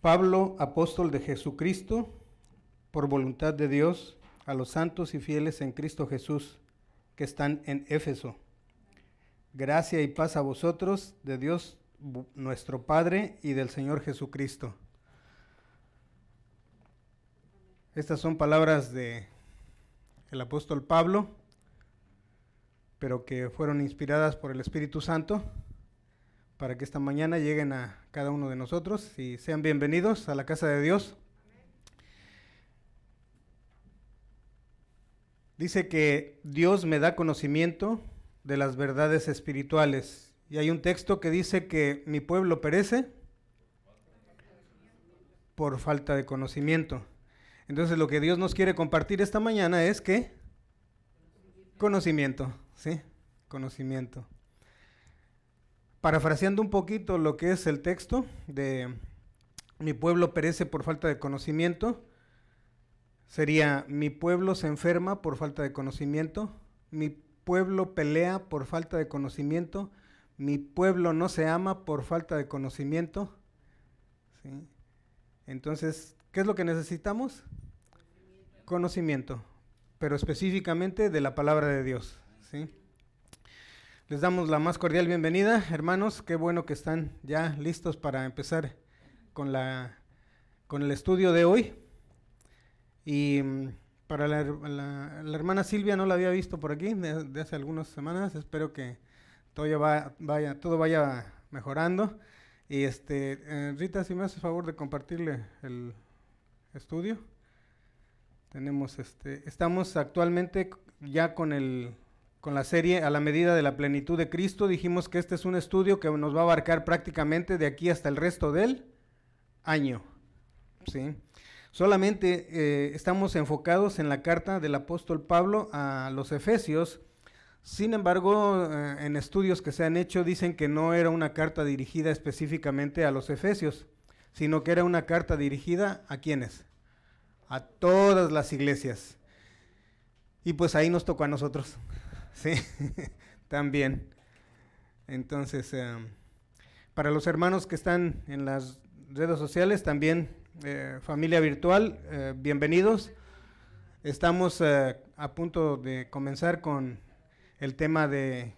Pablo, apóstol de Jesucristo, por voluntad de Dios, a los santos y fieles en Cristo Jesús, que están en Éfeso. Gracia y paz a vosotros, de Dios nuestro Padre y del Señor Jesucristo. Estas son palabras de el apóstol Pablo, pero que fueron inspiradas por el Espíritu Santo para que esta mañana lleguen a cada uno de nosotros y sean bienvenidos a la casa de Dios. Dice que Dios me da conocimiento de las verdades espirituales. Y hay un texto que dice que mi pueblo perece por falta de conocimiento. Entonces lo que Dios nos quiere compartir esta mañana es que conocimiento, ¿sí? Conocimiento. Parafraseando un poquito lo que es el texto de mi pueblo perece por falta de conocimiento, sería mi pueblo se enferma por falta de conocimiento, mi pueblo pelea por falta de conocimiento, mi pueblo no se ama por falta de conocimiento. Entonces, ¿qué es lo que necesitamos? Conocimiento, conocimiento pero específicamente de la palabra de Dios. ¿sí? Les damos la más cordial bienvenida, hermanos. Qué bueno que están ya listos para empezar con, la, con el estudio de hoy. Y mm, para la, hermana Silvia no la había visto por aquí de, hace algunas semanas. Espero que todo, vaya, todo vaya mejorando. Y este, eh, Rita, si me haces favor de compartirle el estudio. Tenemos este, estamos actualmente ya con el con la serie A la medida de la plenitud de Cristo. Dijimos que este es un estudio que nos va a abarcar prácticamente de aquí hasta el resto del año. ¿sí? Solamente eh, estamos enfocados en la carta del apóstol Pablo a los Efesios. Sin embargo, eh, en estudios que se han hecho dicen que no era una carta dirigida específicamente a los Efesios, sino que era una carta dirigida a quienes? A todas las iglesias. Y pues ahí nos tocó a nosotros. Sí, también. Entonces, eh, para los hermanos que están en las redes sociales, también eh, familia virtual, eh, bienvenidos. Estamos a punto de comenzar con el tema de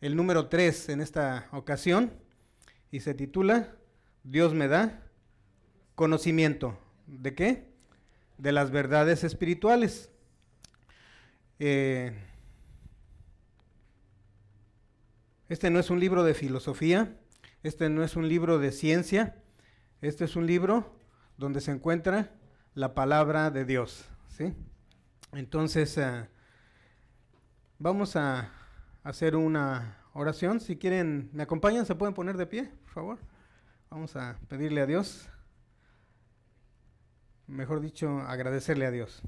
el número 3 en esta ocasión y se titula Dios me da conocimiento. ¿De qué? De las verdades espirituales. Este no es un libro de filosofía, este no es un libro de ciencia, este es un libro donde se encuentra la palabra de Dios. ¿sí? Entonces, eh, vamos a hacer una oración. Si quieren, me acompañan, se pueden poner de pie, por favor. Vamos a pedirle a Dios, mejor dicho, agradecerle a Dios.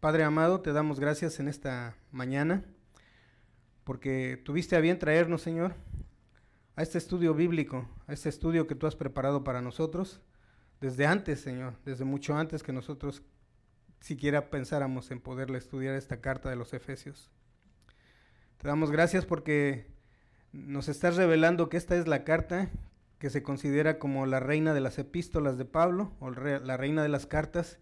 Padre amado, te damos gracias en esta mañana porque tuviste a bien traernos, Señor, a este estudio bíblico, a este estudio que tú has preparado para nosotros, desde antes, Señor, desde mucho antes que nosotros siquiera pensáramos en poderle estudiar esta carta de los Efesios. Te damos gracias porque nos estás revelando que esta es la carta que se considera como la reina de las epístolas de Pablo, o la reina de las cartas,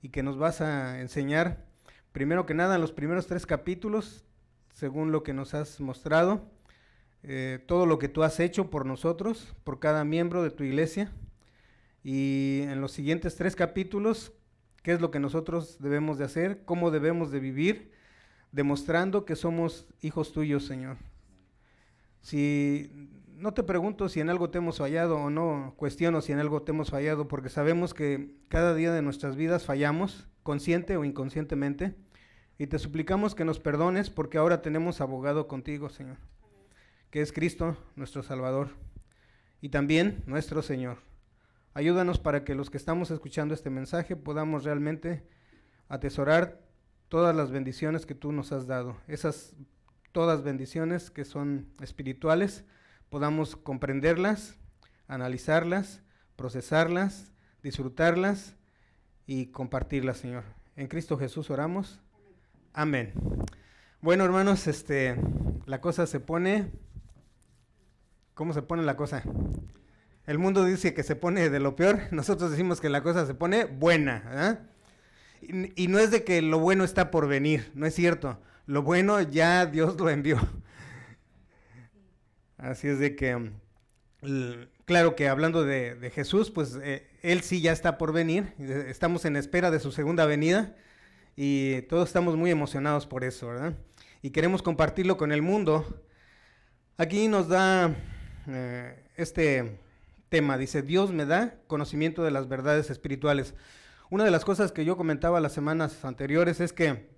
y que nos vas a enseñar, primero que nada, en los primeros tres capítulos, según lo que nos has mostrado, eh, todo lo que tú has hecho por nosotros, por cada miembro de tu iglesia. Y en los siguientes tres capítulos, qué es lo que nosotros debemos de hacer, cómo debemos de vivir, demostrando que somos hijos tuyos, Señor. Si no te pregunto si en algo te hemos fallado o no, cuestiono si en algo te hemos fallado, porque sabemos que cada día de nuestras vidas fallamos, consciente o inconscientemente. Y te suplicamos que nos perdones porque ahora tenemos abogado contigo, Señor, que es Cristo, nuestro Salvador, y también nuestro Señor. Ayúdanos para que los que estamos escuchando este mensaje podamos realmente atesorar todas las bendiciones que tú nos has dado, esas todas bendiciones que son espirituales, podamos comprenderlas, analizarlas, procesarlas, disfrutarlas y compartirlas, Señor. En Cristo Jesús oramos. Amén. Bueno, hermanos, este, la cosa se pone, ¿cómo se pone la cosa? El mundo dice que se pone de lo peor, nosotros decimos que la cosa se pone buena. Y, no es de que lo bueno está por venir, no es cierto. Lo bueno ya Dios lo envió. Así es de que, claro que hablando de, Jesús, pues eh, Él sí ya está por venir. Estamos en espera de su segunda venida y todos estamos muy emocionados por eso, ¿verdad? Y queremos compartirlo con el mundo. Aquí nos da eh, este tema. Dice, Dios me da conocimiento de las verdades espirituales. Una de las cosas que yo comentaba las semanas anteriores es que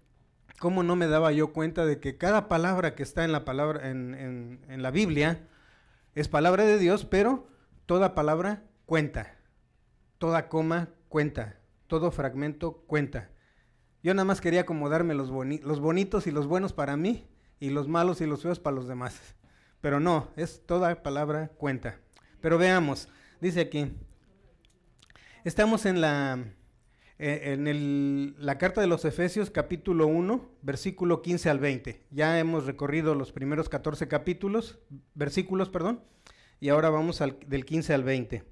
cómo no me daba yo cuenta de que cada palabra que está en la palabra en, en la Biblia es palabra de Dios, pero toda palabra cuenta. Toda coma cuenta. Todo fragmento cuenta. Yo nada más quería acomodarme los, los bonitos y los buenos para mí y los malos y los feos para los demás. Pero no, es toda palabra cuenta. Pero veamos, dice aquí, estamos en la, eh, en la carta de los Efesios capítulo 1, versículo 15 al 20. Ya hemos recorrido los primeros 14 capítulos, versículos, perdón, y ahora vamos al, del 15 al 20.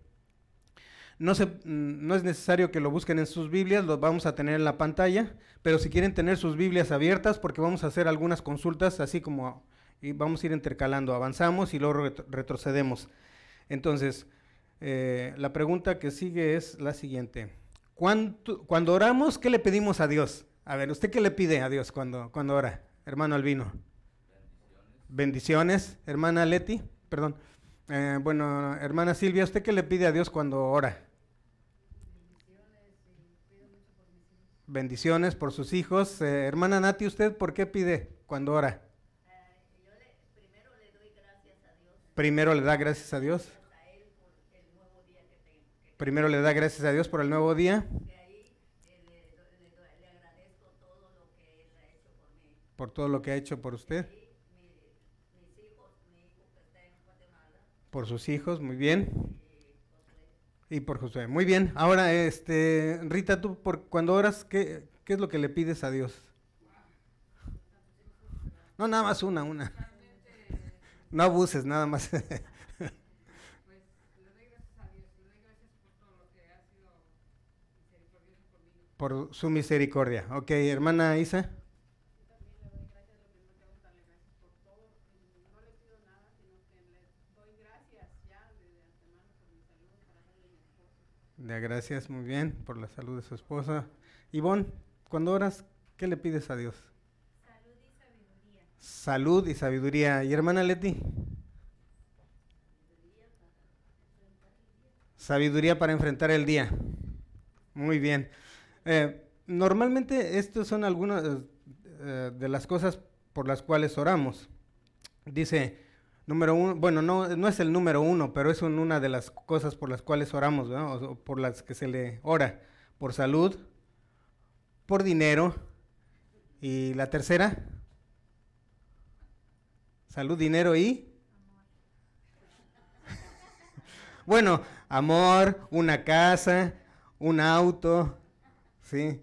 No, se, no es necesario que lo busquen en sus Biblias, lo vamos a tener en la pantalla, pero si quieren tener sus Biblias abiertas, porque vamos a hacer algunas consultas, así como y vamos a ir intercalando, avanzamos y luego retrocedemos. Entonces, eh, la pregunta que sigue es la siguiente. Cuando, oramos, ¿qué le pedimos a Dios? A ver, ¿usted qué le pide a Dios cuando, cuando ora, hermano Albino? Bendiciones. Hermana Leti, perdón. Eh, bueno, hermana Silvia, ¿usted qué le pide a Dios cuando ora? Bendiciones por sus hijos. Eh, hermana Nati, ¿usted por qué pide cuando ora? Primero le da gracias a Dios. Primero le da gracias a Dios por el nuevo día. Por todo lo que ha hecho por usted. Por sus hijos, muy bien. Y por Josué. Muy bien. Ahora, este, Rita, tú por cuando oras, ¿qué, ¿qué es lo que le pides a Dios? No, nada más una, una. No abuses, nada más. por su misericordia. Ok, hermana Isa. Gracias, muy bien, por la salud de su esposa. Ivonne, cuando oras, ¿qué le pides a Dios? Salud y sabiduría. Salud y sabiduría. ¿Y hermana Leti? Sabiduría para enfrentar el día. Muy bien. Eh, normalmente estas son algunas eh, de las cosas por las cuales oramos. Dice, número uno, bueno, no, no es el número uno, pero es una de las cosas por las cuales oramos, o por las que se le ora. Por salud, por dinero, y la tercera, salud, dinero y... bueno, amor, una casa, un auto, Sí.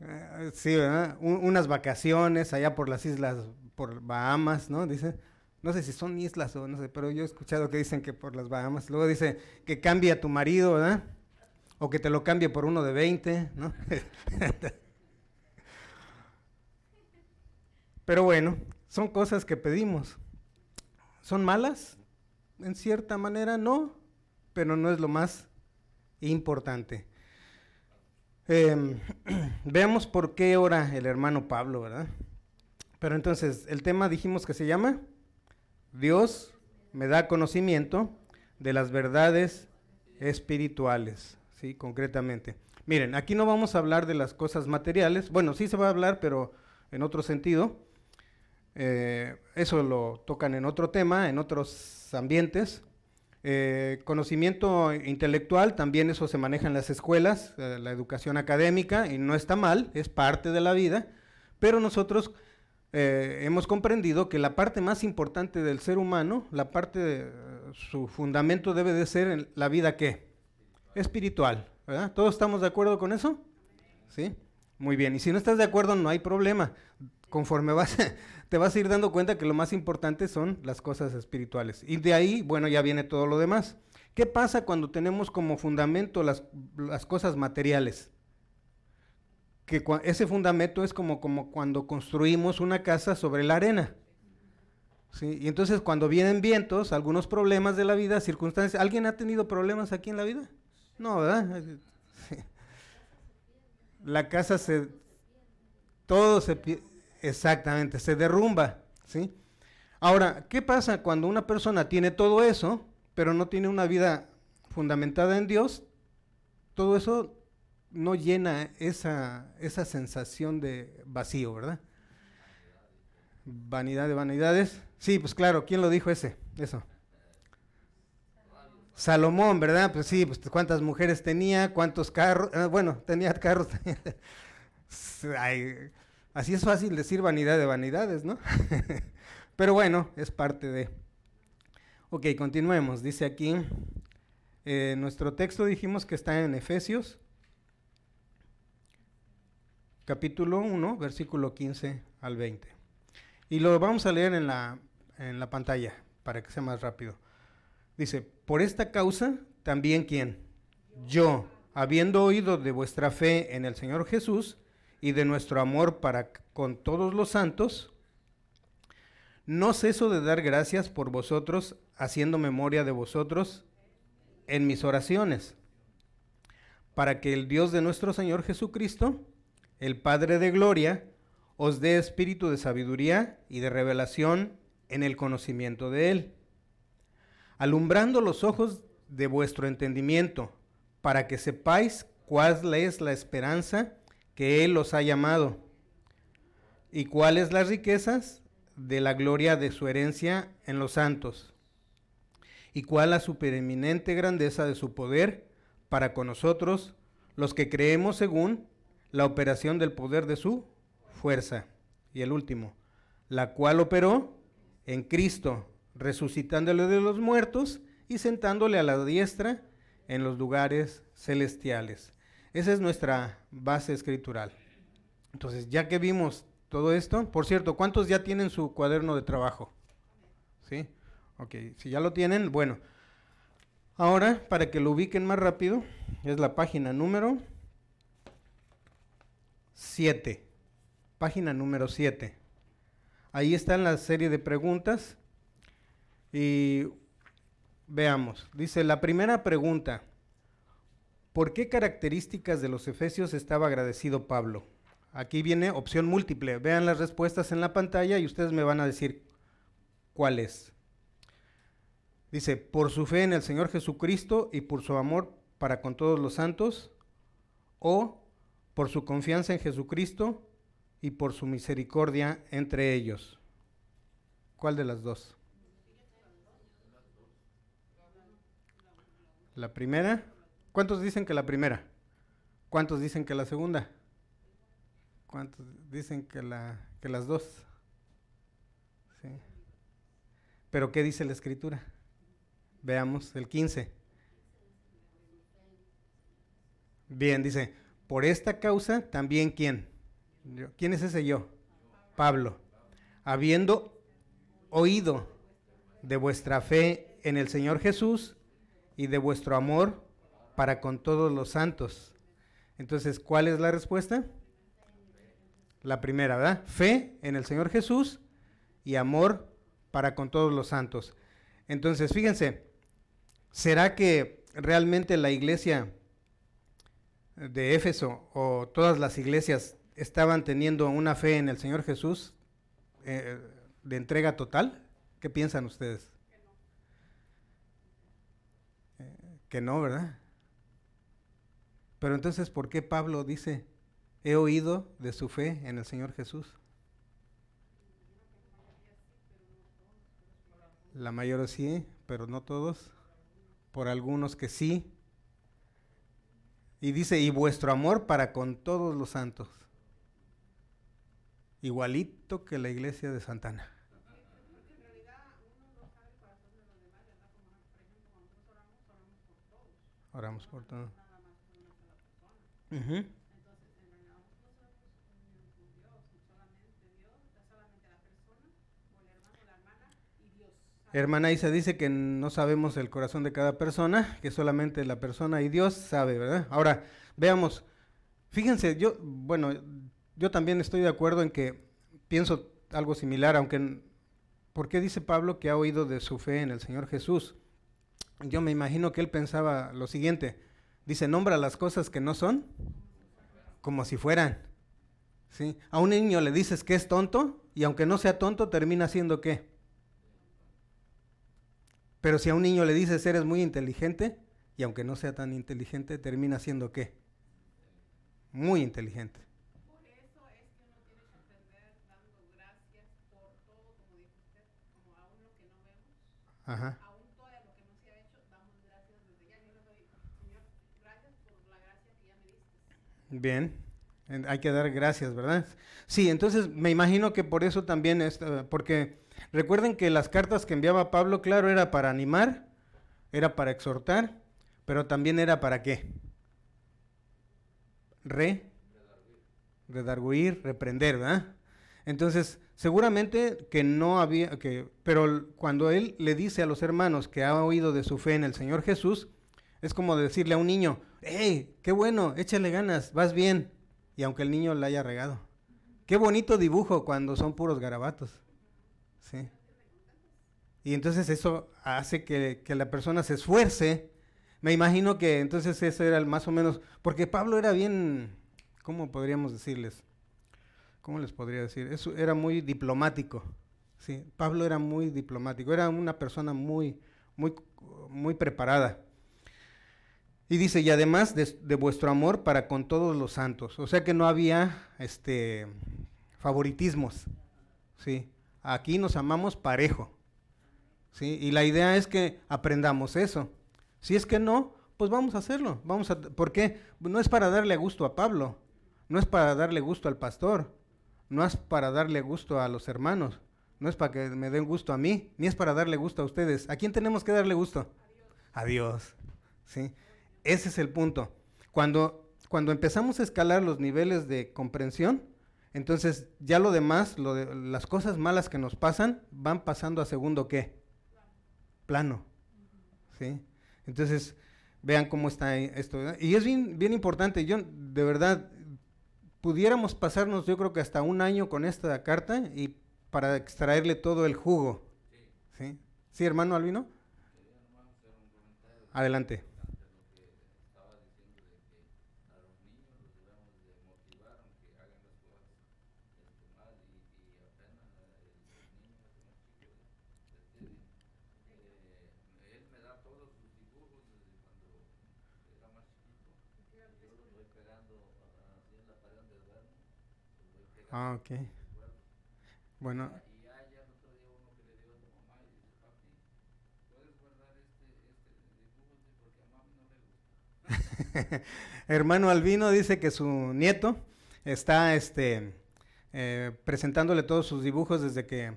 Eh, sí, ¿verdad? unas vacaciones allá por las islas, por Bahamas, ¿no? Dice, no sé si son islas o no sé, pero yo he escuchado que dicen que por las Bahamas. Luego dice que cambie a tu marido, ¿verdad? O que te lo cambie por uno de 20, ¿no? pero bueno, son cosas que pedimos. ¿Son malas? En cierta manera no, pero no es lo más importante. Em, veamos por qué ora el hermano Pablo, ¿verdad? Pero entonces, el tema dijimos que se llama Dios me da conocimiento de las verdades espirituales, ¿sí? Concretamente. Miren, aquí no vamos a hablar de las cosas materiales, bueno, sí se va a hablar, pero en otro sentido. Eh, eso lo tocan en otro tema, en otros ambientes. Eh, conocimiento intelectual, también eso se maneja en las escuelas, eh, la educación académica, y no está mal, es parte de la vida, pero nosotros eh, hemos comprendido que la parte más importante del ser humano, la parte de su fundamento debe de ser en la vida qué? Espiritual, ¿verdad? ¿Todos estamos de acuerdo con eso? ¿Sí? Muy bien, y si no estás de acuerdo no hay problema. Conforme vas te vas a ir dando cuenta que lo más importante son las cosas espirituales. Y de ahí, bueno, ya viene todo lo demás. ¿Qué pasa cuando tenemos como fundamento las, cosas materiales? Que ese fundamento es como, como cuando construimos una casa sobre la arena. ¿sí? Y entonces cuando vienen vientos, algunos problemas de la vida, circunstancias, ¿alguien ha tenido problemas aquí en la vida? No, ¿verdad? La casa se, todo se, exactamente, se derrumba, ¿sí? Ahora, ¿qué pasa cuando una persona tiene todo eso, pero no tiene una vida fundamentada en Dios? Todo eso no llena esa, esa sensación de vacío, ¿verdad? Vanidad de vanidades. Sí, pues claro, ¿quién lo dijo ese? Eso. Salomón, ¿verdad? Pues sí, pues cuántas mujeres tenía, cuántos carros, ah, bueno, tenía carros. así es fácil decir vanidad de vanidades, ¿no? Pero bueno, es parte de... Ok, continuemos. Dice aquí, eh, nuestro texto dijimos que está en Efesios, capítulo 1, versículo 15 al 20. Y lo vamos a leer en la, en la pantalla para que sea más rápido. Dice, por esta causa, también quién? Yo, habiendo oído de vuestra fe en el Señor Jesús y de nuestro amor para con todos los santos, no ceso de dar gracias por vosotros, haciendo memoria de vosotros en mis oraciones, para que el Dios de nuestro Señor Jesucristo, el Padre de Gloria, os dé espíritu de sabiduría y de revelación en el conocimiento de Él, alumbrando los ojos de vuestro entendimiento, para que sepáis cuál es la esperanza que Él os ha llamado, y cuáles las riquezas de la gloria de su herencia en los santos, y cuál la supereminente grandeza de su poder para con nosotros, los que creemos según la operación del poder de su fuerza. Y el último, la cual operó en Cristo, resucitándole de los muertos y sentándole a la diestra en los lugares celestiales. Esa es nuestra base escritural. Entonces, ya que vimos todo esto. Por cierto, ¿cuántos ya tienen su cuaderno de trabajo? ¿Sí? Ok, si ya lo tienen, bueno. Ahora, para que lo ubiquen más rápido, es la página número 7. Página número 7. Ahí está la serie de preguntas. Y veamos. Dice, la primera pregunta. ¿Por qué características de los efesios estaba agradecido Pablo? Aquí viene opción múltiple. Vean las respuestas en la pantalla y ustedes me van a decir cuál es. Dice, por su fe en el Señor Jesucristo y por su amor para con todos los santos, o por su confianza en Jesucristo y por su misericordia entre ellos. ¿Cuál de las dos? La primera. ¿Cuántos dicen que la primera? ¿Cuántos dicen que la segunda? ¿Cuántos dicen que, la, que las dos? Sí. Pero ¿qué dice la escritura? Veamos el 15. Bien, dice, por esta causa también quién? ¿Quién es ese yo? Pablo. Habiendo oído de vuestra fe en el Señor Jesús y de vuestro amor para con todos los santos. Entonces, ¿cuál es la respuesta? La primera, ¿verdad? Fe en el Señor Jesús y amor para con todos los santos. Entonces, fíjense, ¿será que realmente la iglesia de Éfeso o todas las iglesias estaban teniendo una fe en el Señor Jesús eh, de entrega total? ¿Qué piensan ustedes? Eh, que no, ¿verdad? Pero entonces, ¿por qué Pablo dice, he oído de su fe en el Señor Jesús. La mayoría sí, pero no todos. Por algunos que sí. Y dice, y vuestro amor para con todos los santos. Igualito que la iglesia de Santana. Oramos por todos. Hermana Isa dice que no sabemos el corazón de cada persona, que solamente la persona y Dios sabe, ¿verdad? Ahora, veamos, fíjense, yo, bueno, yo también estoy de acuerdo en que pienso algo similar, aunque, ¿por qué dice Pablo que ha oído de su fe en el Señor Jesús? Yo me imagino que él pensaba lo siguiente, dice, nombra las cosas que no son como si fueran. ¿sí? A un niño le dices que es tonto y aunque no sea tonto termina siendo qué? Pero si a un niño le dices eres muy inteligente, y aunque no sea tan inteligente, termina siendo qué? Muy inteligente. Por eso es que uno tiene que aprender dando gracias por todo, como dijo usted, como aún lo que no vemos, Ajá. aún todo lo que no se ha hecho, damos gracias desde ya. Yo le doy, Señor, gracias por la gracia que ya me diste. Bien, hay que dar gracias, ¿verdad? Sí, entonces me imagino que por eso también, es, eh, porque Recuerden que las cartas que enviaba Pablo, claro, era para animar, era para exhortar, pero también era para qué? Re, redarguir, reprender, ¿verdad? Entonces, seguramente que no había, que, pero cuando él le dice a los hermanos que ha oído de su fe en el Señor Jesús, es como decirle a un niño, hey, qué bueno, échale ganas, vas bien. Y aunque el niño la haya regado. Qué bonito dibujo cuando son puros garabatos. ¿Sí? Y entonces eso hace que, la persona se esfuerce. Me imagino que entonces eso era más o menos, porque Pablo era bien, ¿cómo podríamos decirles? ¿Cómo les podría decir? Eso era muy diplomático. Sí, Pablo era muy diplomático, era una persona muy, muy, muy preparada. Y dice, y además de, de, vuestro amor para con todos los santos. O sea que no había este favoritismos. ¿sí? Aquí nos amamos parejo. ¿sí? Y la idea es que aprendamos eso. Si es que no, pues vamos a hacerlo. Vamos a, ¿Por qué? No es para darle gusto a Pablo, no es para darle gusto al pastor, no es para darle gusto a los hermanos, no es para que me den gusto a mí, ni es para darle gusto a ustedes. ¿A quién tenemos que darle gusto? A Dios. ¿sí? Ese es el punto. Cuando, cuando empezamos a escalar los niveles de comprensión, entonces, ya lo demás, lo de, las cosas malas que nos pasan, van pasando a segundo qué? Plano. ¿Sí? Entonces, vean cómo está esto. Y es bien, bien importante. Yo, de verdad, pudiéramos pasarnos, yo creo que hasta un año con esta carta y para extraerle todo el jugo. ¿Sí? ¿Sí, hermano Albino? Adelante. Ah, ok. Bueno. Hermano Albino dice que su nieto está este, eh, presentándole todos sus dibujos desde que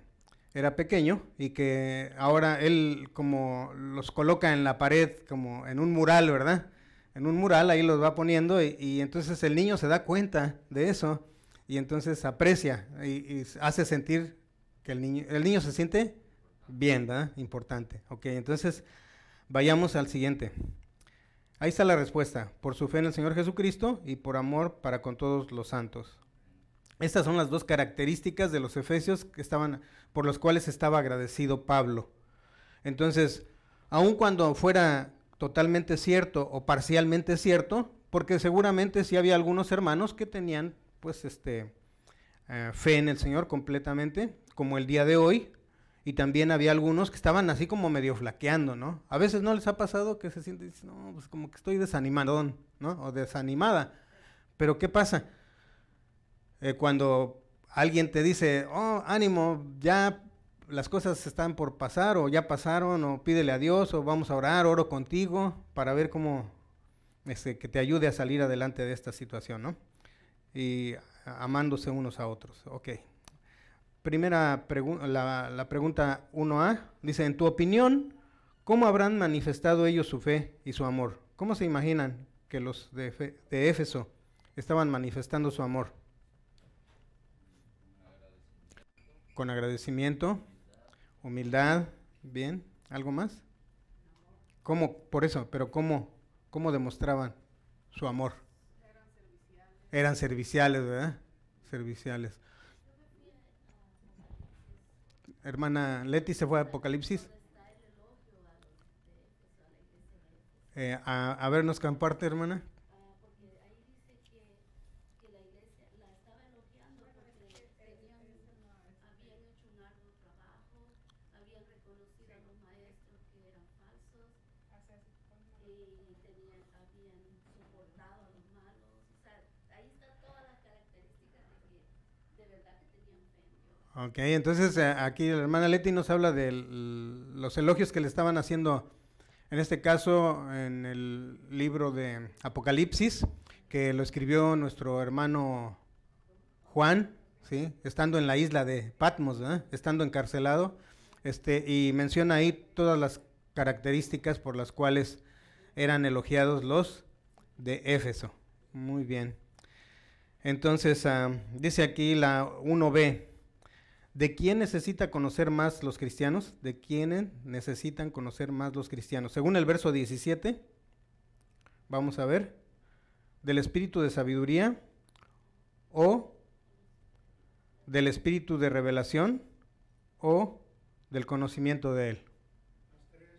era pequeño y que ahora él como los coloca en la pared como en un mural, ¿verdad? En un mural ahí los va poniendo y, y entonces el niño se da cuenta de eso y entonces aprecia y, hace sentir que el niño, el niño se siente bien, ¿verdad? Importante. Ok, entonces vayamos al siguiente. Ahí está la respuesta, por su fe en el Señor Jesucristo y por amor para con todos los santos. Estas son las dos características de los efesios que estaban, por los cuales estaba agradecido Pablo. Entonces, aun cuando fuera totalmente cierto o parcialmente cierto, porque seguramente sí había algunos hermanos que tenían pues este, eh, fe en el Señor completamente, como el día de hoy, y también había algunos que estaban así como medio flaqueando, ¿no? A veces no les ha pasado que se sienten, no, pues como que estoy desanimadón, ¿no? O desanimada. Pero ¿qué pasa? Eh, cuando alguien te dice, oh, ánimo, ya las cosas están por pasar, o ya pasaron, o pídele a Dios, o vamos a orar, oro contigo, para ver cómo, este, que te ayude a salir adelante de esta situación, ¿no? Y amándose unos a otros. Ok. Primera pregunta, la, pregunta 1A dice, en tu opinión, ¿cómo habrán manifestado ellos su fe y su amor? ¿Cómo se imaginan que los de, de Éfeso estaban manifestando su amor? Con agradecimiento, humildad, Bien, ¿algo más? ¿Cómo? Por eso, pero ¿cómo, cómo demostraban su amor? Eran serviciales, ¿verdad? Serviciales. Hermana Leti se fue a Apocalipsis. Eh, a, a ver, nos comparte, hermana. Ok, entonces eh, aquí la hermana Leti nos habla de los elogios que le estaban haciendo, en este caso en el libro de Apocalipsis, que lo escribió nuestro hermano Juan, ¿sí? estando en la isla de Patmos, estando encarcelado, este, y menciona ahí todas las características por las cuales eran elogiados los de Éfeso. Muy bien. Entonces, ah, dice aquí la 1b, ¿De quién necesita conocer más los cristianos? ¿De quién necesitan conocer más los cristianos? Según el verso 17, vamos a ver, del espíritu de sabiduría o del espíritu de revelación o del conocimiento de él. Las tres,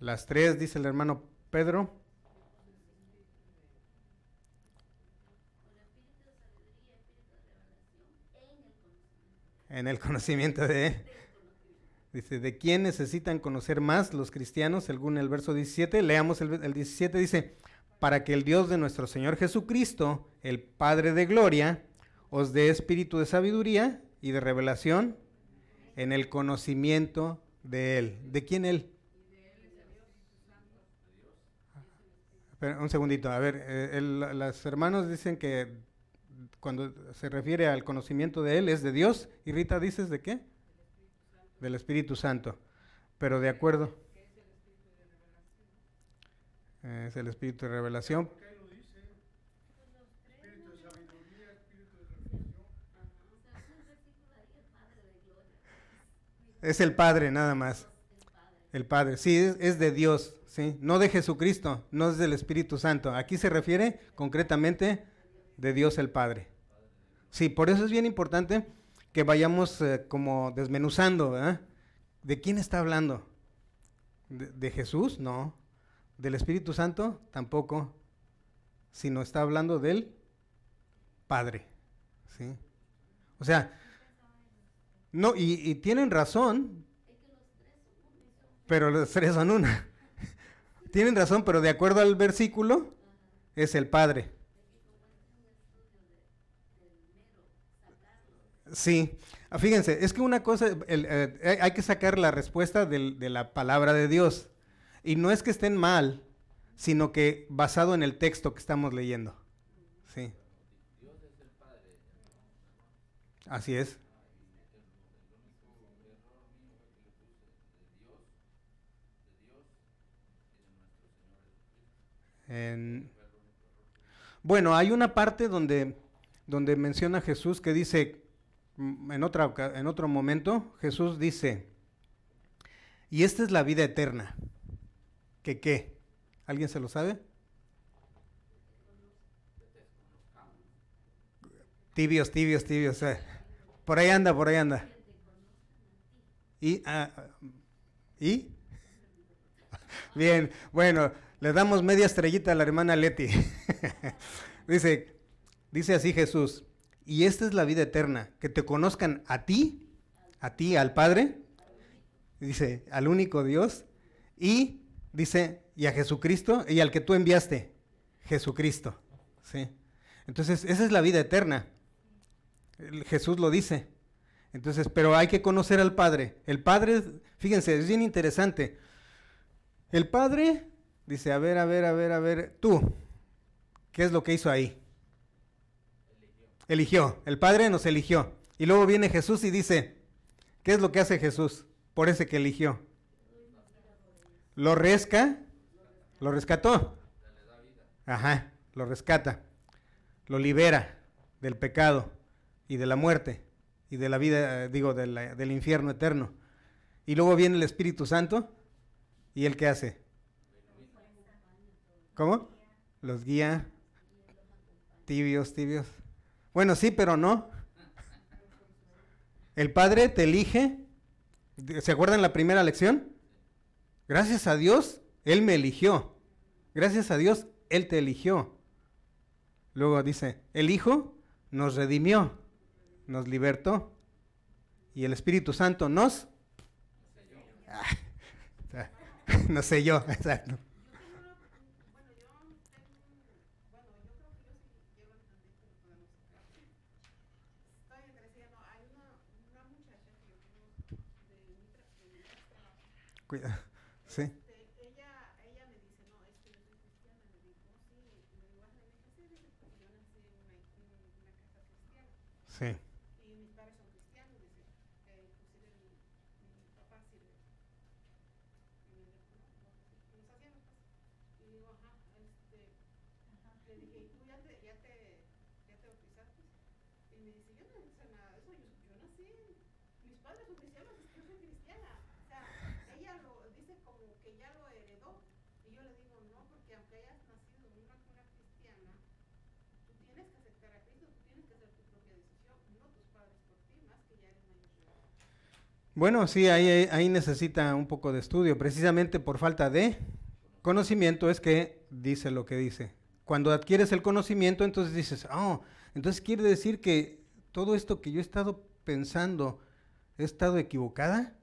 Las tres dice el hermano Pedro. En el conocimiento de... Dice, ¿de quién necesitan conocer más los cristianos? Según el verso 17, leamos el, el 17, dice, para que el Dios de nuestro Señor Jesucristo, el Padre de Gloria, os dé espíritu de sabiduría y de revelación en el conocimiento de Él. ¿De quién Él? un segundito, a ver, eh, los hermanos dicen que cuando se refiere al conocimiento de Él, es de Dios. Y Rita, ¿dices de qué? Del Espíritu Santo. Pero de acuerdo. Es el Espíritu de revelación. Es el Padre nada más. El Padre. Sí, es, es, de Dios, ¿sí? No de Jesucristo, no es del Espíritu Santo. Aquí se refiere concretamente de Dios el Padre. Sí, por eso es bien importante que vayamos eh, como desmenuzando, ¿verdad? ¿De quién está hablando? ¿De, Jesús? No. ¿Del Espíritu Santo? Tampoco. Sino está hablando del Padre. ¿Sí? O sea, no, y, y tienen razón, pero los tres son una. tienen razón, pero de acuerdo al versículo, es el Padre. Sí, ah, fíjense, es que una cosa, eh, hay que sacar la respuesta de la palabra de Dios. Y no es que estén mal, sino que basado en el texto que estamos leyendo. Sí. Así es. bueno, hay una parte donde, donde menciona Jesús que dice, en, otra, en otro momento, Jesús dice, y esta es la vida eterna. ¿Que qué? ¿Alguien se lo sabe? Tibios, tibios, tibios. Eh. Por ahí anda, por ahí anda. ¿Y? Ah, ¿Y? Bien, bueno, le damos media estrellita a la hermana Leti. dice, dice así Jesús, y esta es la vida eterna, que te conozcan a ti, a ti, al Padre, dice, al único Dios, y dice, y a Jesucristo, y al que tú enviaste, Jesucristo. ¿sí? Entonces, esa es la vida eterna. Jesús lo dice. Entonces, pero hay que conocer al Padre. El Padre, fíjense, es bien interesante. El Padre dice, a ver, a ver, a ver, a ver, tú, ¿qué es lo que hizo ahí? Eligió, el Padre nos eligió. Y luego viene Jesús y dice, ¿qué es lo que hace Jesús por ese que eligió? Lo resca, lo rescató. Ajá, lo rescata, lo libera del pecado y de la muerte y de la vida, digo, del infierno eterno. Y luego viene el Espíritu Santo. ¿Y el qué hace? ¿Cómo? Los guía. Tibios, tibios. Bueno, sí, pero no. El Padre te elige. ¿Se acuerdan la primera lección? Gracias a Dios, Él me eligió. Gracias a Dios, Él te eligió. Luego dice, el Hijo nos redimió, nos libertó. Y el Espíritu Santo nos... no sé yo, exacto. Cuidado. Bueno, sí, ahí, ahí necesita un poco de estudio. Precisamente por falta de conocimiento es que dice lo que dice. Cuando adquieres el conocimiento, entonces dices, oh, entonces quiere decir que todo esto que yo he estado pensando, he estado equivocada.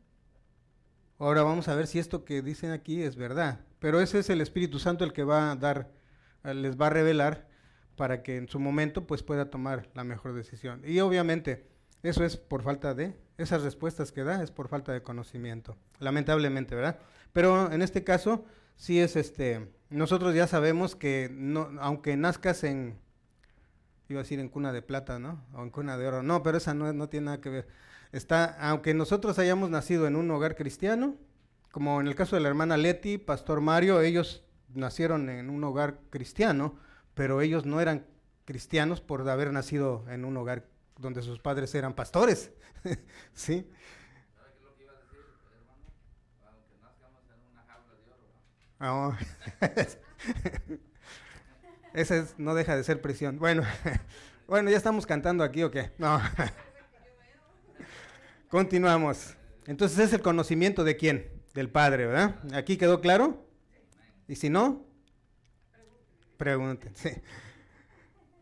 Ahora vamos a ver si esto que dicen aquí es verdad. Pero ese es el Espíritu Santo el que va a dar, eh, les va a revelar para que en su momento pues pueda tomar la mejor decisión. Y obviamente eso es por falta de, esas respuestas que da es por falta de conocimiento, lamentablemente, ¿verdad? Pero en este caso sí es este, nosotros ya sabemos que no, aunque nazcas en, iba a decir en cuna de plata, ¿no? O en cuna de oro, no, pero esa no, no tiene nada que ver está, aunque nosotros hayamos nacido en un hogar cristiano, como en el caso de la hermana Leti, Pastor Mario, ellos nacieron en un hogar cristiano, pero ellos no eran cristianos por haber nacido en un hogar donde sus padres eran pastores. ¿Sí? Oh. Ese no deja de ser prisión. Bueno, bueno, ya estamos cantando aquí o qué? No. Continuamos. Entonces es el conocimiento de quién? Del Padre, ¿verdad? ¿Aquí quedó claro? Y si no, pregunten.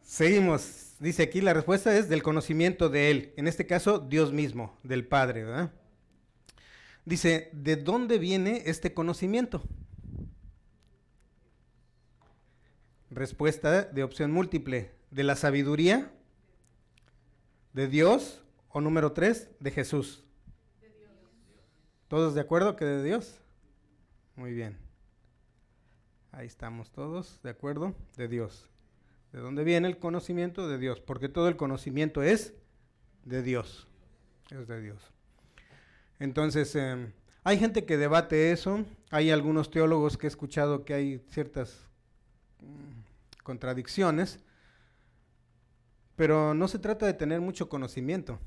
Seguimos. Dice aquí la respuesta es del conocimiento de Él. En este caso, Dios mismo, del Padre, ¿verdad? Dice, ¿de dónde viene este conocimiento? Respuesta de opción múltiple. ¿De la sabiduría? ¿De Dios? O número tres, de Jesús. De Dios. ¿Todos de acuerdo que de Dios? Muy bien. Ahí estamos todos, ¿de acuerdo? De Dios. ¿De dónde viene el conocimiento? De Dios. Porque todo el conocimiento es de Dios. Es de Dios. Entonces, em, hay gente que debate eso. Hay algunos teólogos que he escuchado que hay ciertas mm, contradicciones. Pero no se trata de tener mucho conocimiento.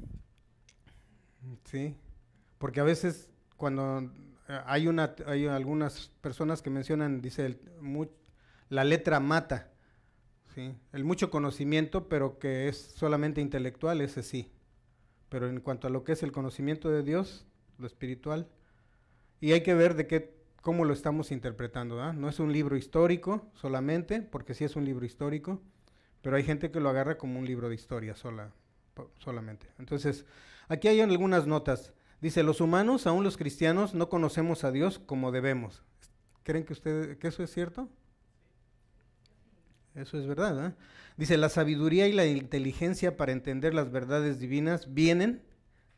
Sí, porque a veces cuando eh, hay una hay algunas personas que mencionan dice el, la letra mata. ¿Sí? El mucho conocimiento, pero que es solamente intelectual, ese sí. Pero en cuanto a lo que es el conocimiento de Dios, lo espiritual, y hay que ver de qué cómo lo estamos interpretando, No es un libro histórico solamente, porque sí es un libro histórico, pero hay gente que lo agarra como un libro de historia sola, solamente. Entonces, aquí hay algunas notas. Dice, los humanos, aún los cristianos, no conocemos a Dios como debemos. ¿Creen que, usted, que eso es cierto? Eso es verdad. ¿eh? Dice, la sabiduría y la inteligencia para entender las verdades divinas vienen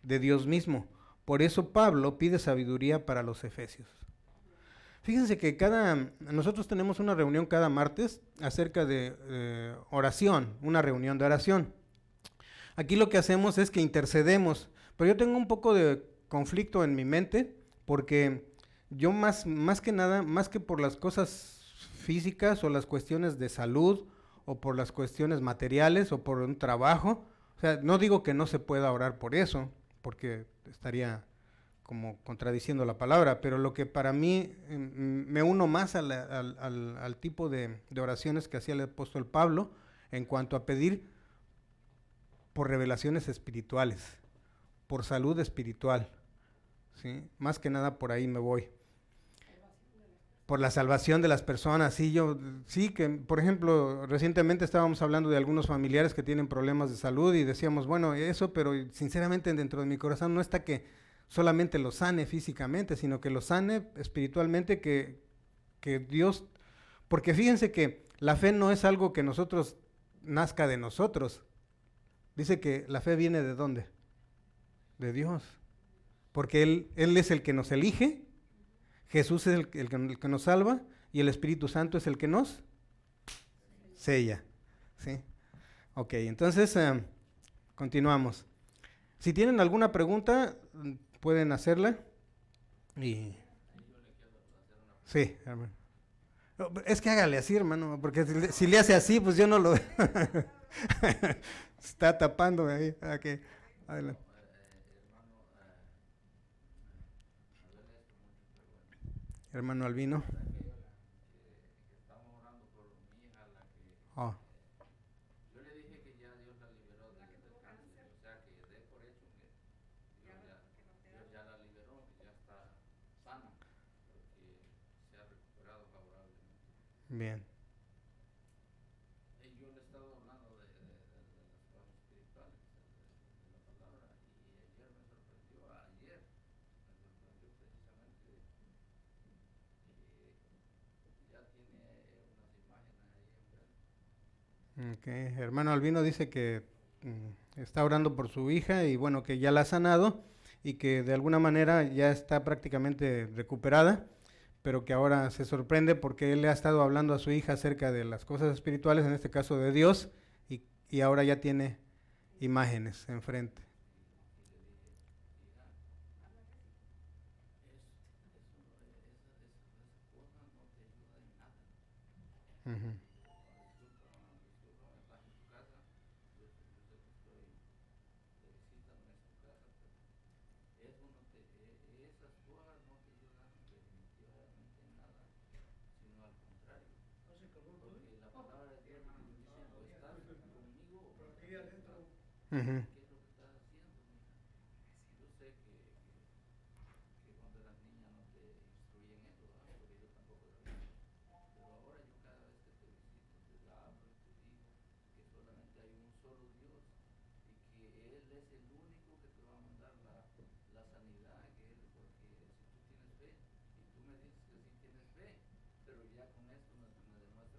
de Dios mismo. Por eso Pablo pide sabiduría para los efesios. Fíjense que cada, nosotros tenemos una reunión cada martes acerca de eh, oración, una reunión de oración. Aquí lo que hacemos es que intercedemos, pero yo tengo un poco de conflicto en mi mente porque yo más, más que nada, más que por las cosas físicas o las cuestiones de salud o por las cuestiones materiales o por un trabajo, o sea, no digo que no se pueda orar por eso, porque estaría como contradiciendo la palabra, pero lo que para mí em, me uno más al, tipo de, de, oraciones que hacía el apóstol Pablo en cuanto a pedir por revelaciones espirituales, por salud espiritual. ¿sí? Más que nada por ahí me voy. Por la salvación de las personas, sí, yo, sí, que por ejemplo, recientemente estábamos hablando de algunos familiares que tienen problemas de salud y decíamos, bueno, eso, pero sinceramente dentro de mi corazón no está que solamente lo sane físicamente, sino que lo sane espiritualmente, que, que Dios, porque fíjense que la fe no es algo que nosotros nazca de nosotros. Dice que la fe viene de dónde? De Dios. Porque Él, Él es el que nos elige, Jesús es el, que, nos salva y el Espíritu Santo es el que nos sella. ¿Sí? Ok, entonces eh, continuamos. Si tienen alguna pregunta, pueden hacerla. Y... Sí, hermano. Es que hágale así, hermano, porque si, le hace así, pues yo no lo... Está tapándome ahí. Okay. Adelante. Hermano Albino. Oh. Bien. Yo le he estado hablando de, de, de, de las cosas espirituales, de, la palabra, y ayer me sorprendió, ayer me sorprendió precisamente que ya tiene unas imágenes ahí enfrente. Okay. Hermano Albino dice que mm, está orando por su hija y bueno, que ya la ha sanado y que de alguna manera ya está prácticamente recuperada pero que ahora se sorprende porque él le ha estado hablando a su hija acerca de las cosas espirituales, en este caso de Dios, y, y ahora ya tiene imágenes enfrente. Uh Uh -huh. ¿Qué es lo que estás haciendo? Yo sé que, que, que, cuando eras niña no te instruyen eso, ¿verdad? porque yo tampoco lo vi. Pero ahora yo cada vez que te visito te hablo y te digo que solamente hay un solo Dios y que Él es el único que te va a mandar la, la sanidad, que Él, porque si tú tienes fe, y tú me dices que sí tienes fe, pero ya con esto me, me demuestra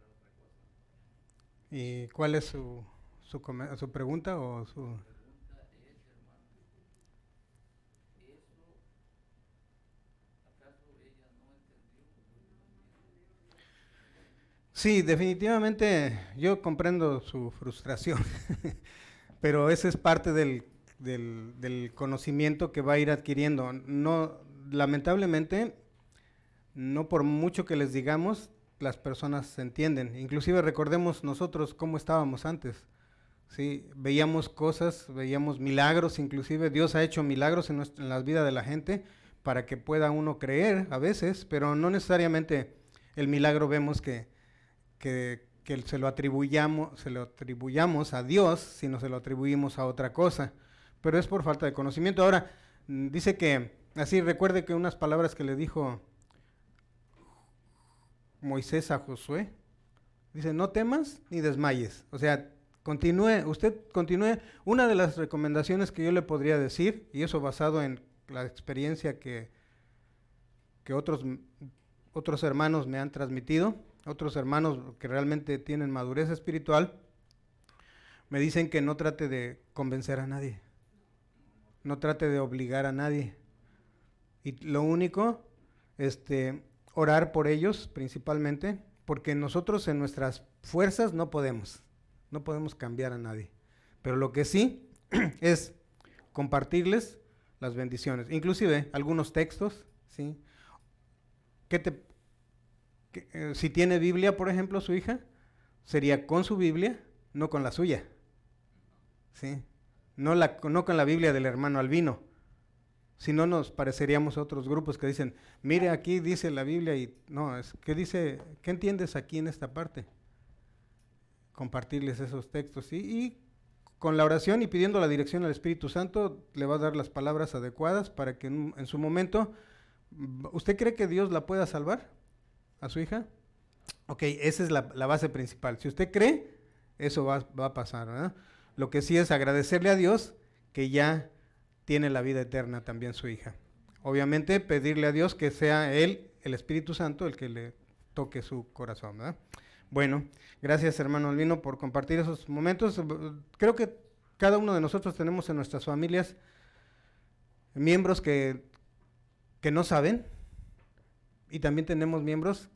otra cosa. ¿Y cuál es su su, su pregunta o su... Sí, definitivamente yo comprendo su frustración, pero esa es parte del, del, del, conocimiento que va a ir adquiriendo. No, lamentablemente, no por mucho que les digamos, las personas se entienden. Inclusive recordemos nosotros cómo estábamos antes. ¿Sí? Veíamos cosas, veíamos milagros, inclusive Dios ha hecho milagros en, nuestra, en la vida de la gente para que pueda uno creer a veces, pero no necesariamente el milagro vemos que, que, que se, lo atribuyamos, se lo a Dios, sino se lo atribuimos a otra cosa, pero es por falta de conocimiento. Ahora, mm, dice que, así recuerde que unas palabras que le dijo Moisés a Josué, dice, no temas ni desmayes, o sea, Continúe, usted continúe. Una de las recomendaciones que yo le podría decir, y eso basado en la experiencia que, que otros, otros hermanos me han transmitido, otros hermanos que realmente tienen madurez espiritual, me dicen que no trate de convencer a nadie, no trate de obligar a nadie. Y lo único, este, orar por ellos principalmente, porque nosotros en nuestras fuerzas no podemos. No podemos cambiar a nadie. Pero lo que sí es compartirles las bendiciones. Inclusive algunos textos, ¿sí? ¿Qué te, eh, si tiene Biblia, por ejemplo, su hija, sería con su Biblia, no con la suya. ¿Sí? No, la, no con la Biblia del hermano Albino, Si no nos pareceríamos a otros grupos que dicen, mire aquí dice la Biblia y no, es ¿qué dice, qué entiendes aquí en esta parte? Compartirles esos textos y con la oración y pidiendo la dirección al Espíritu Santo le va a dar las palabras adecuadas para que en, su momento, ¿usted cree que Dios la pueda salvar a su hija? Ok, esa es la, la base principal. Si usted cree, eso va, va a pasar. ¿verdad? Lo que sí es agradecerle a Dios que ya tiene la vida eterna también su hija. Obviamente pedirle a Dios que sea Él, el Espíritu Santo, el que le toque su corazón. ¿verdad? Bueno, gracias hermano Albino por compartir esos momentos. Creo que cada uno de nosotros tenemos en nuestras familias miembros que, que no saben y también tenemos miembros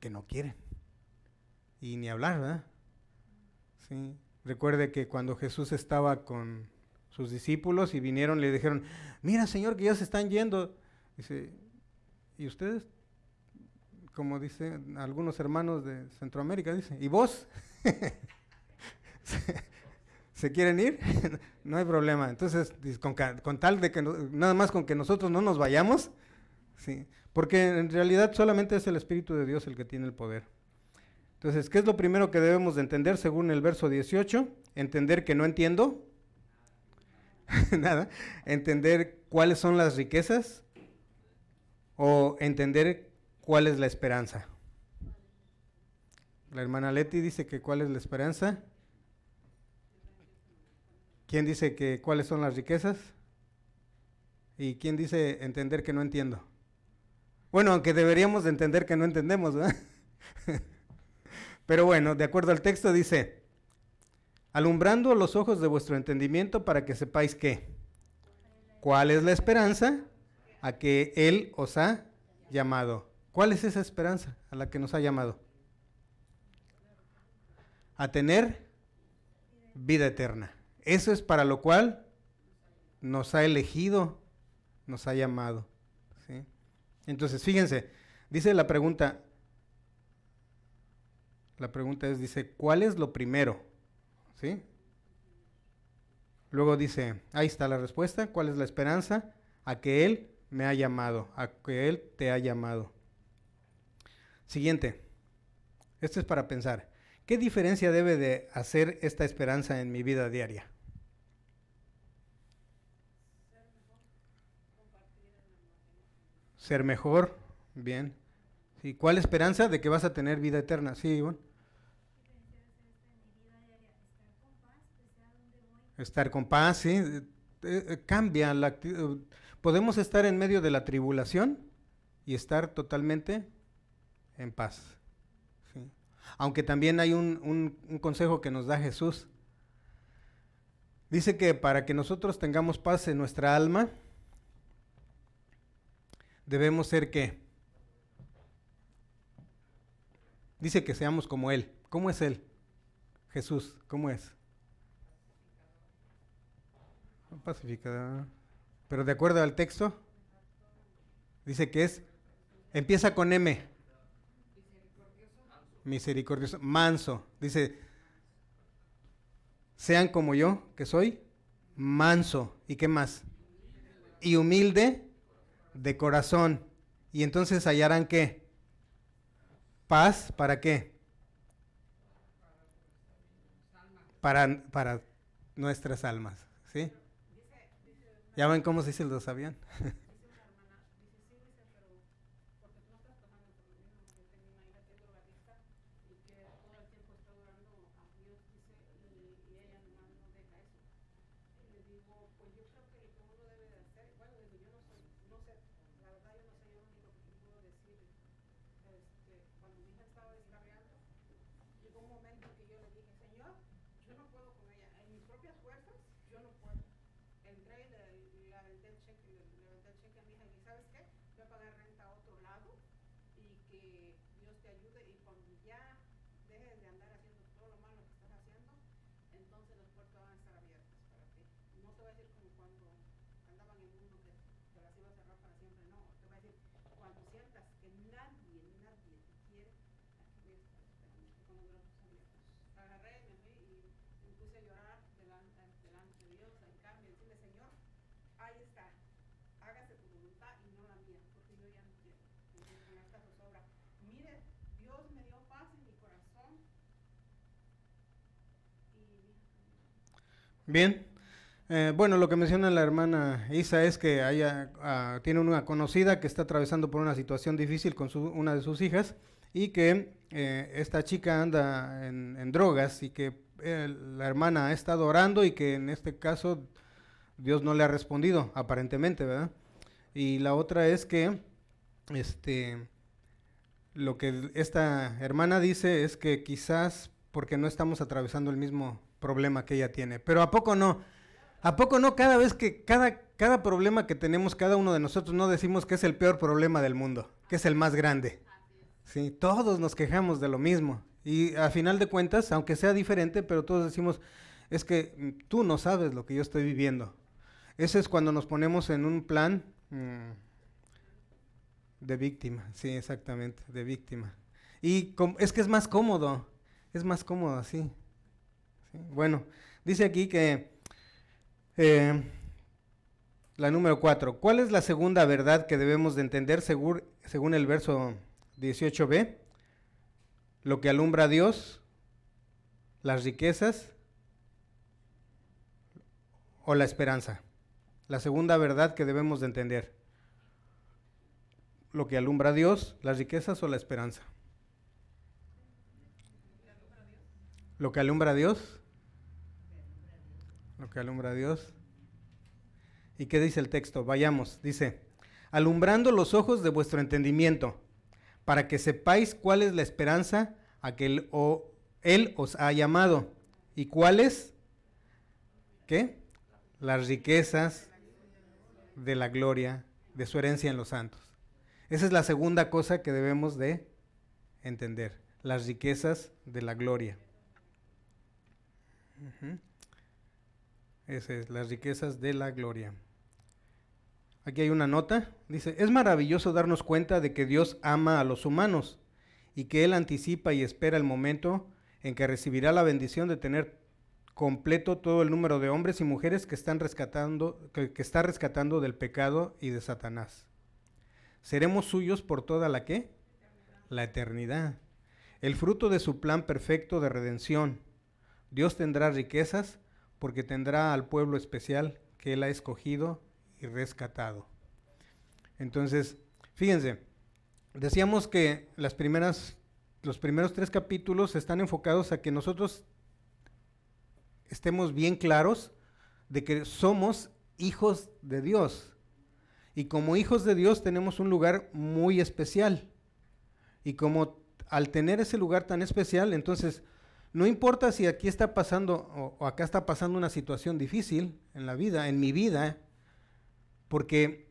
que no quieren. Y ni hablar, ¿verdad? Sí. Recuerde que cuando Jesús estaba con sus discípulos y vinieron, le dijeron, mira Señor, que ya se están yendo. Dice, ¿y ustedes? Como dicen algunos hermanos de Centroamérica, dice, ¿y vos? ¿Se quieren ir? no hay problema. Entonces, con, tal de que no, nada más con que nosotros no nos vayamos, sí, porque en realidad solamente es el Espíritu de Dios el que tiene el poder. Entonces, ¿qué es lo primero que debemos de entender según el verso 18? Entender que no entiendo. Nada. Entender cuáles son las riquezas o entender cuál es la esperanza. La hermana Leti dice que cuál es la esperanza. ¿Quién dice que cuáles son las riquezas? ¿Y quién dice entender que no entiendo? Bueno, aunque deberíamos de entender que no entendemos, ¿verdad? Pero bueno, de acuerdo al texto dice, alumbrando los ojos de vuestro entendimiento para que sepáis qué, cuál es la esperanza a que Él os ha llamado. ¿Cuál es esa esperanza a la que nos ha llamado? A tener vida eterna. Eso es para lo cual nos ha elegido, nos ha llamado. ¿sí? Entonces, fíjense, dice la pregunta, la pregunta es, dice, ¿cuál es lo primero? ¿Sí? Luego dice, ahí está la respuesta, ¿cuál es la esperanza? A que Él me ha llamado, a que Él te ha llamado. Siguiente, esto es para pensar, ¿qué diferencia debe de hacer esta esperanza en mi vida diaria? Ser mejor, bien. ¿Sí? ¿Cuál esperanza de que vas a tener vida eterna? Sí, Ivonne. Estar con paz, sí. Eh, eh, cambia la actitud. Podemos estar en medio de la tribulación y estar totalmente en paz. Aunque también hay un, un, consejo que nos da Jesús. Dice que para que nosotros tengamos paz en nuestra alma, debemos ser qué? Dice que seamos como Él. ¿Cómo es Él? Jesús, ¿cómo es? Pacificador. Pero de acuerdo al texto, dice que es, empieza con M. Misericordioso. Manso. Dice, sean como yo, que soy manso. ¿Y qué más? Y humilde de corazón. Y entonces hallarán qué? Paz, ¿para qué? Para, para nuestras almas, ¿sí? ¿Ya ven cómo se dice lo sabían? los ojos abiertos. Agarré, me fui y me puse a llorar delante, delante de Dios, al cambio, decirle, Señor, ahí está, hágase tu voluntad y no la mía, porque yo ya no quiero. Con esta zozobra, mire, Dios me dio paz en mi corazón. Y... Bien. Eh, bueno, lo que menciona la hermana Isa es que haya, a, tiene una conocida que está atravesando por una situación difícil con su, una de sus hijas y que eh, esta chica anda en, drogas y que eh, la hermana ha estado orando y que en este caso Dios no le ha respondido, aparentemente, ¿verdad? Y la otra es que este, lo que esta hermana dice es que quizás porque no estamos atravesando el mismo problema que ella tiene. Pero ¿a poco no? ¿A poco no cada vez que cada, cada problema que tenemos cada uno de nosotros no decimos que es el peor problema del mundo, que es el más grande? Sí, todos nos quejamos de lo mismo. Y a final de cuentas, aunque sea diferente, pero todos decimos, es que mm, tú no sabes lo que yo estoy viviendo. Ese es cuando nos ponemos en un plan mm, de víctima, sí, exactamente, de víctima. Y es que es más cómodo, es más cómodo así. Sí, Bueno, dice aquí que eh, la número 4. ¿Cuál es la segunda verdad que debemos de entender según, según el verso 18b? Lo que alumbra a Dios, las riquezas o la esperanza. La segunda verdad que debemos de entender. Lo que alumbra a Dios, las riquezas o la esperanza. Lo que alumbra a Dios. Lo que alumbra a Dios. ¿Y qué dice el texto? Vayamos. Dice, alumbrando los ojos de vuestro entendimiento, para que sepáis cuál es la esperanza a que él, os ha llamado. ¿Y cuáles? ¿Qué? Las riquezas de la gloria de su herencia en los santos. Esa es la segunda cosa que debemos de entender, las riquezas de la gloria. Esa es, las riquezas de la gloria. Aquí hay una nota, dice, es maravilloso darnos cuenta de que Dios ama a los humanos y que Él anticipa y espera el momento en que recibirá la bendición de tener completo todo el número de hombres y mujeres que están rescatando, que, que está rescatando del pecado y de Satanás. Seremos suyos por toda la que? La eternidad. El fruto de su plan perfecto de redención. Dios tendrá riquezas porque tendrá al pueblo especial que Él ha escogido y rescatado. Entonces, fíjense, decíamos que las primeras, los primeros tres capítulos están enfocados a que nosotros estemos bien claros de que somos hijos de Dios. Y como hijos de Dios tenemos un lugar muy especial. Y como al tener ese lugar tan especial, entonces no importa si aquí está pasando o, o acá está pasando una situación difícil en la vida, en mi vida, porque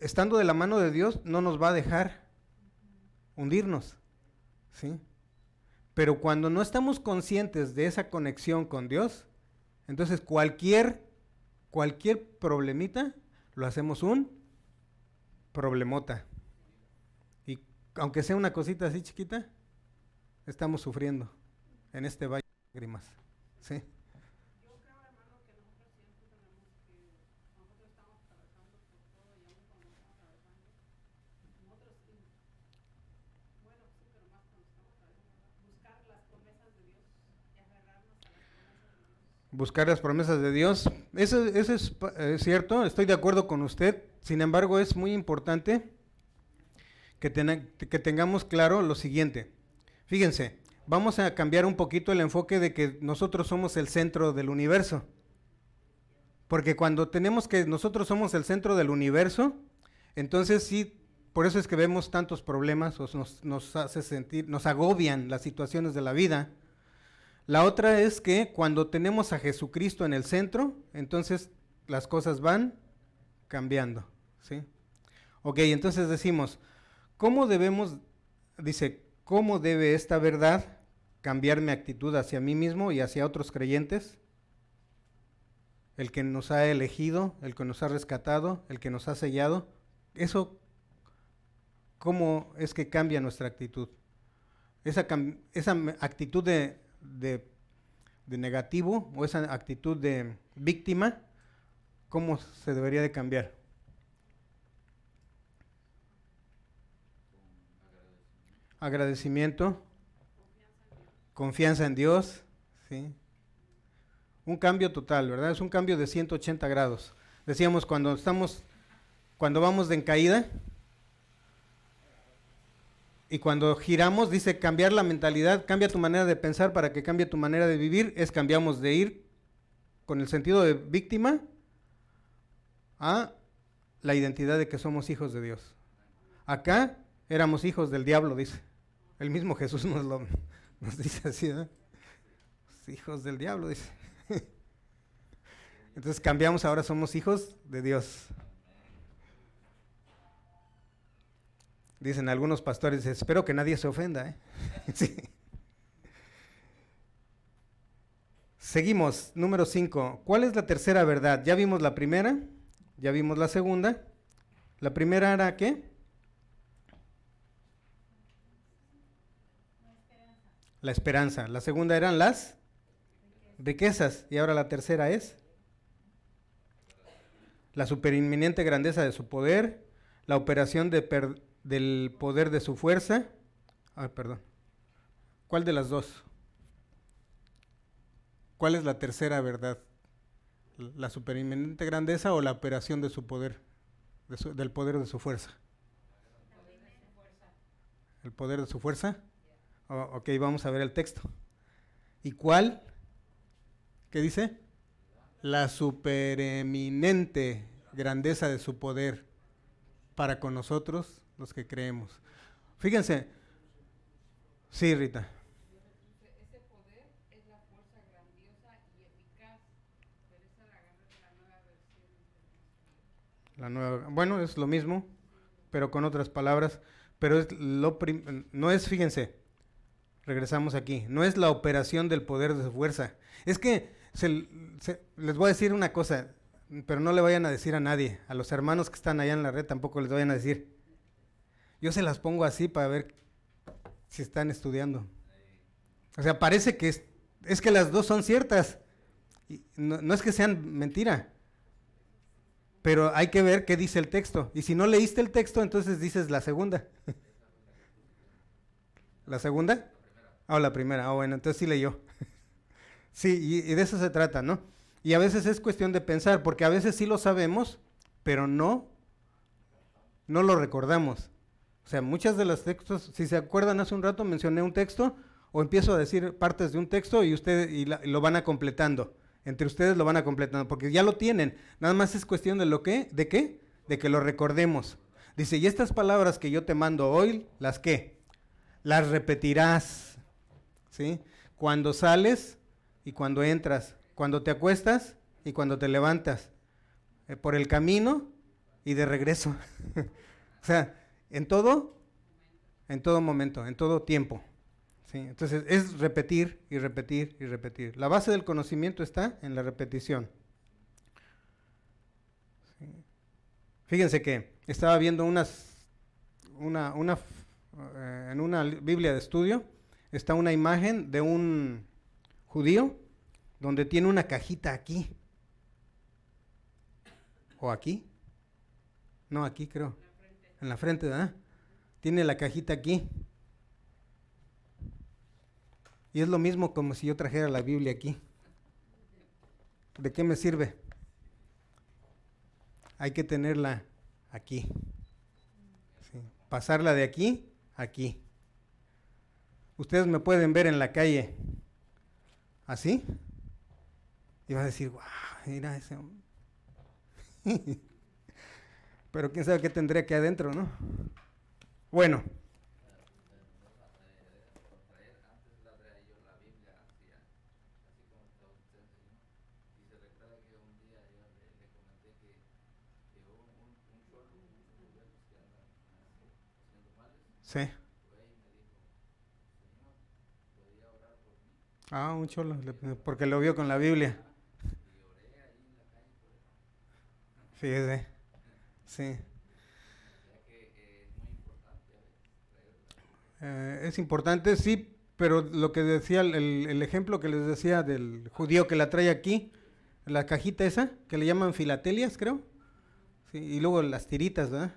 estando de la mano de Dios no nos va a dejar hundirnos. ¿sí? Pero cuando no estamos conscientes de esa conexión con Dios, entonces cualquier, cualquier problemita lo hacemos un problemota. Y aunque sea una cosita así chiquita, estamos sufriendo en este valle de lágrimas. ¿sí? Yo creo, hermano, que nosotros siempre tenemos que, nosotros estamos atravesando por todo y aún cuando estamos atravesando, nosotros sí, bueno, sí, pero más cuando estamos atravesando, ¿verdad? buscar las promesas de Dios y aferrarnos a las promesas de Dios. Buscar las promesas de Dios. Eso, es, es cierto, estoy de acuerdo con usted. Sin embargo, es muy importante que, que tengamos claro lo siguiente. Fíjense, vamos a cambiar un poquito el enfoque de que nosotros somos el centro del universo. Porque cuando tenemos que nosotros somos el centro del universo, entonces sí, por eso es que vemos tantos problemas, o nos hace sentir, nos agobian las situaciones de la vida. La otra es que cuando tenemos a Jesucristo en el centro, entonces las cosas van cambiando, ¿sí? Ok, entonces decimos, ¿cómo debemos, dice, cómo debe esta verdad cambiar mi actitud hacia mí mismo y hacia otros creyentes? El que nos ha elegido, el que nos ha rescatado, el que nos ha sellado, eso, ¿cómo es que cambia nuestra actitud? Esa, actitud de, de, de negativo o esa actitud de víctima, ¿cómo se debería de cambiar? agradecimiento, confianza en Dios, ¿sí? Un cambio total, ¿verdad? Es un cambio de 180 grados. Decíamos cuando estamos, cuando vamos de en caída y cuando giramos, dice cambiar la mentalidad, cambia tu manera de pensar para que cambie tu manera de vivir, es cambiamos de ir con el sentido de víctima a la identidad de que somos hijos de Dios. Acá éramos hijos del diablo, dice. El mismo Jesús nos lo nos dice así. Hijos del diablo, dice. Entonces cambiamos, ahora somos hijos de Dios. Dicen algunos pastores, espero que nadie se ofenda. ¿eh? sí. Seguimos, número 5. ¿Cuál es la tercera verdad? Ya vimos la primera, ya vimos la segunda. La primera era qué? La esperanza. La segunda eran las riquezas. Y ahora la tercera es la superinminente grandeza de su poder, la operación de del poder de su fuerza. Ah, perdón. ¿Cuál de las dos? ¿Cuál es la tercera verdad? ¿La superinminente grandeza o la operación de su poder, del poder de su fuerza? ¿El poder de su fuerza? Oh, ok, vamos a ver el texto. ¿Y cuál? ¿Qué dice? La supereminente grandeza de su poder para con nosotros los que creemos. Fíjense. Sí, Rita. Ese poder es la nueva bueno, es lo mismo, pero con otras palabras. Pero es lo no es, fíjense, regresamos aquí, no es la operación del poder de su fuerza. Es que les voy a decir una cosa, pero no le vayan a decir a nadie, a los hermanos que están allá en la red tampoco les vayan a decir. Yo se las pongo así para ver si están estudiando. O sea, parece que es, es que las dos son ciertas. no, no, es que sean mentira. Pero hay que ver qué dice el texto. Y si no leíste el texto, entonces dices la segunda. ¿La segunda? Ah, la primera. Ah, bueno, entonces sí leyó. sí, y, y de eso se trata, ¿no? Y a veces es cuestión de pensar, porque a veces sí lo sabemos, pero no, no lo recordamos. O sea, muchas de los textos, si se acuerdan hace un rato mencioné un texto o empiezo a decir partes de un texto y ustedes y, lo van a completando. Entre ustedes lo van a completando porque ya lo tienen. Nada más es cuestión de lo que, de qué, de que lo recordemos. Dice, "Y estas palabras que yo te mando hoy, las qué? Las repetirás." ¿Sí? Cuando sales y cuando entras, cuando te acuestas y cuando te levantas, eh, por el camino y de regreso. o sea, en todo, en todo momento, en todo tiempo. Entonces es repetir y repetir y repetir. La base del conocimiento está en la repetición. Fíjense que estaba viendo unas, una, una, eh, en una Biblia de estudio, está una imagen de un judío donde tiene una cajita aquí. ¿O aquí? No, aquí creo en la frente, ¿verdad? Tiene la cajita aquí. Y es lo mismo como si yo trajera la Biblia aquí. ¿De qué me sirve? Hay que tenerla aquí. Pasarla de aquí a aquí. Ustedes me pueden ver en la calle así. Y va a decir, wow, mira ese hombre. Pero quién sabe qué tendría que adentro, ¿no? Bueno. Sí. Ah, un cholo, porque lo vio con la Biblia. Fíjese. Sí. Eh, es importante, sí, pero lo que decía, el, ejemplo que les decía del judío que la trae aquí, la cajita esa, que le llaman filatelias, creo, y luego las tiritas, ¿verdad?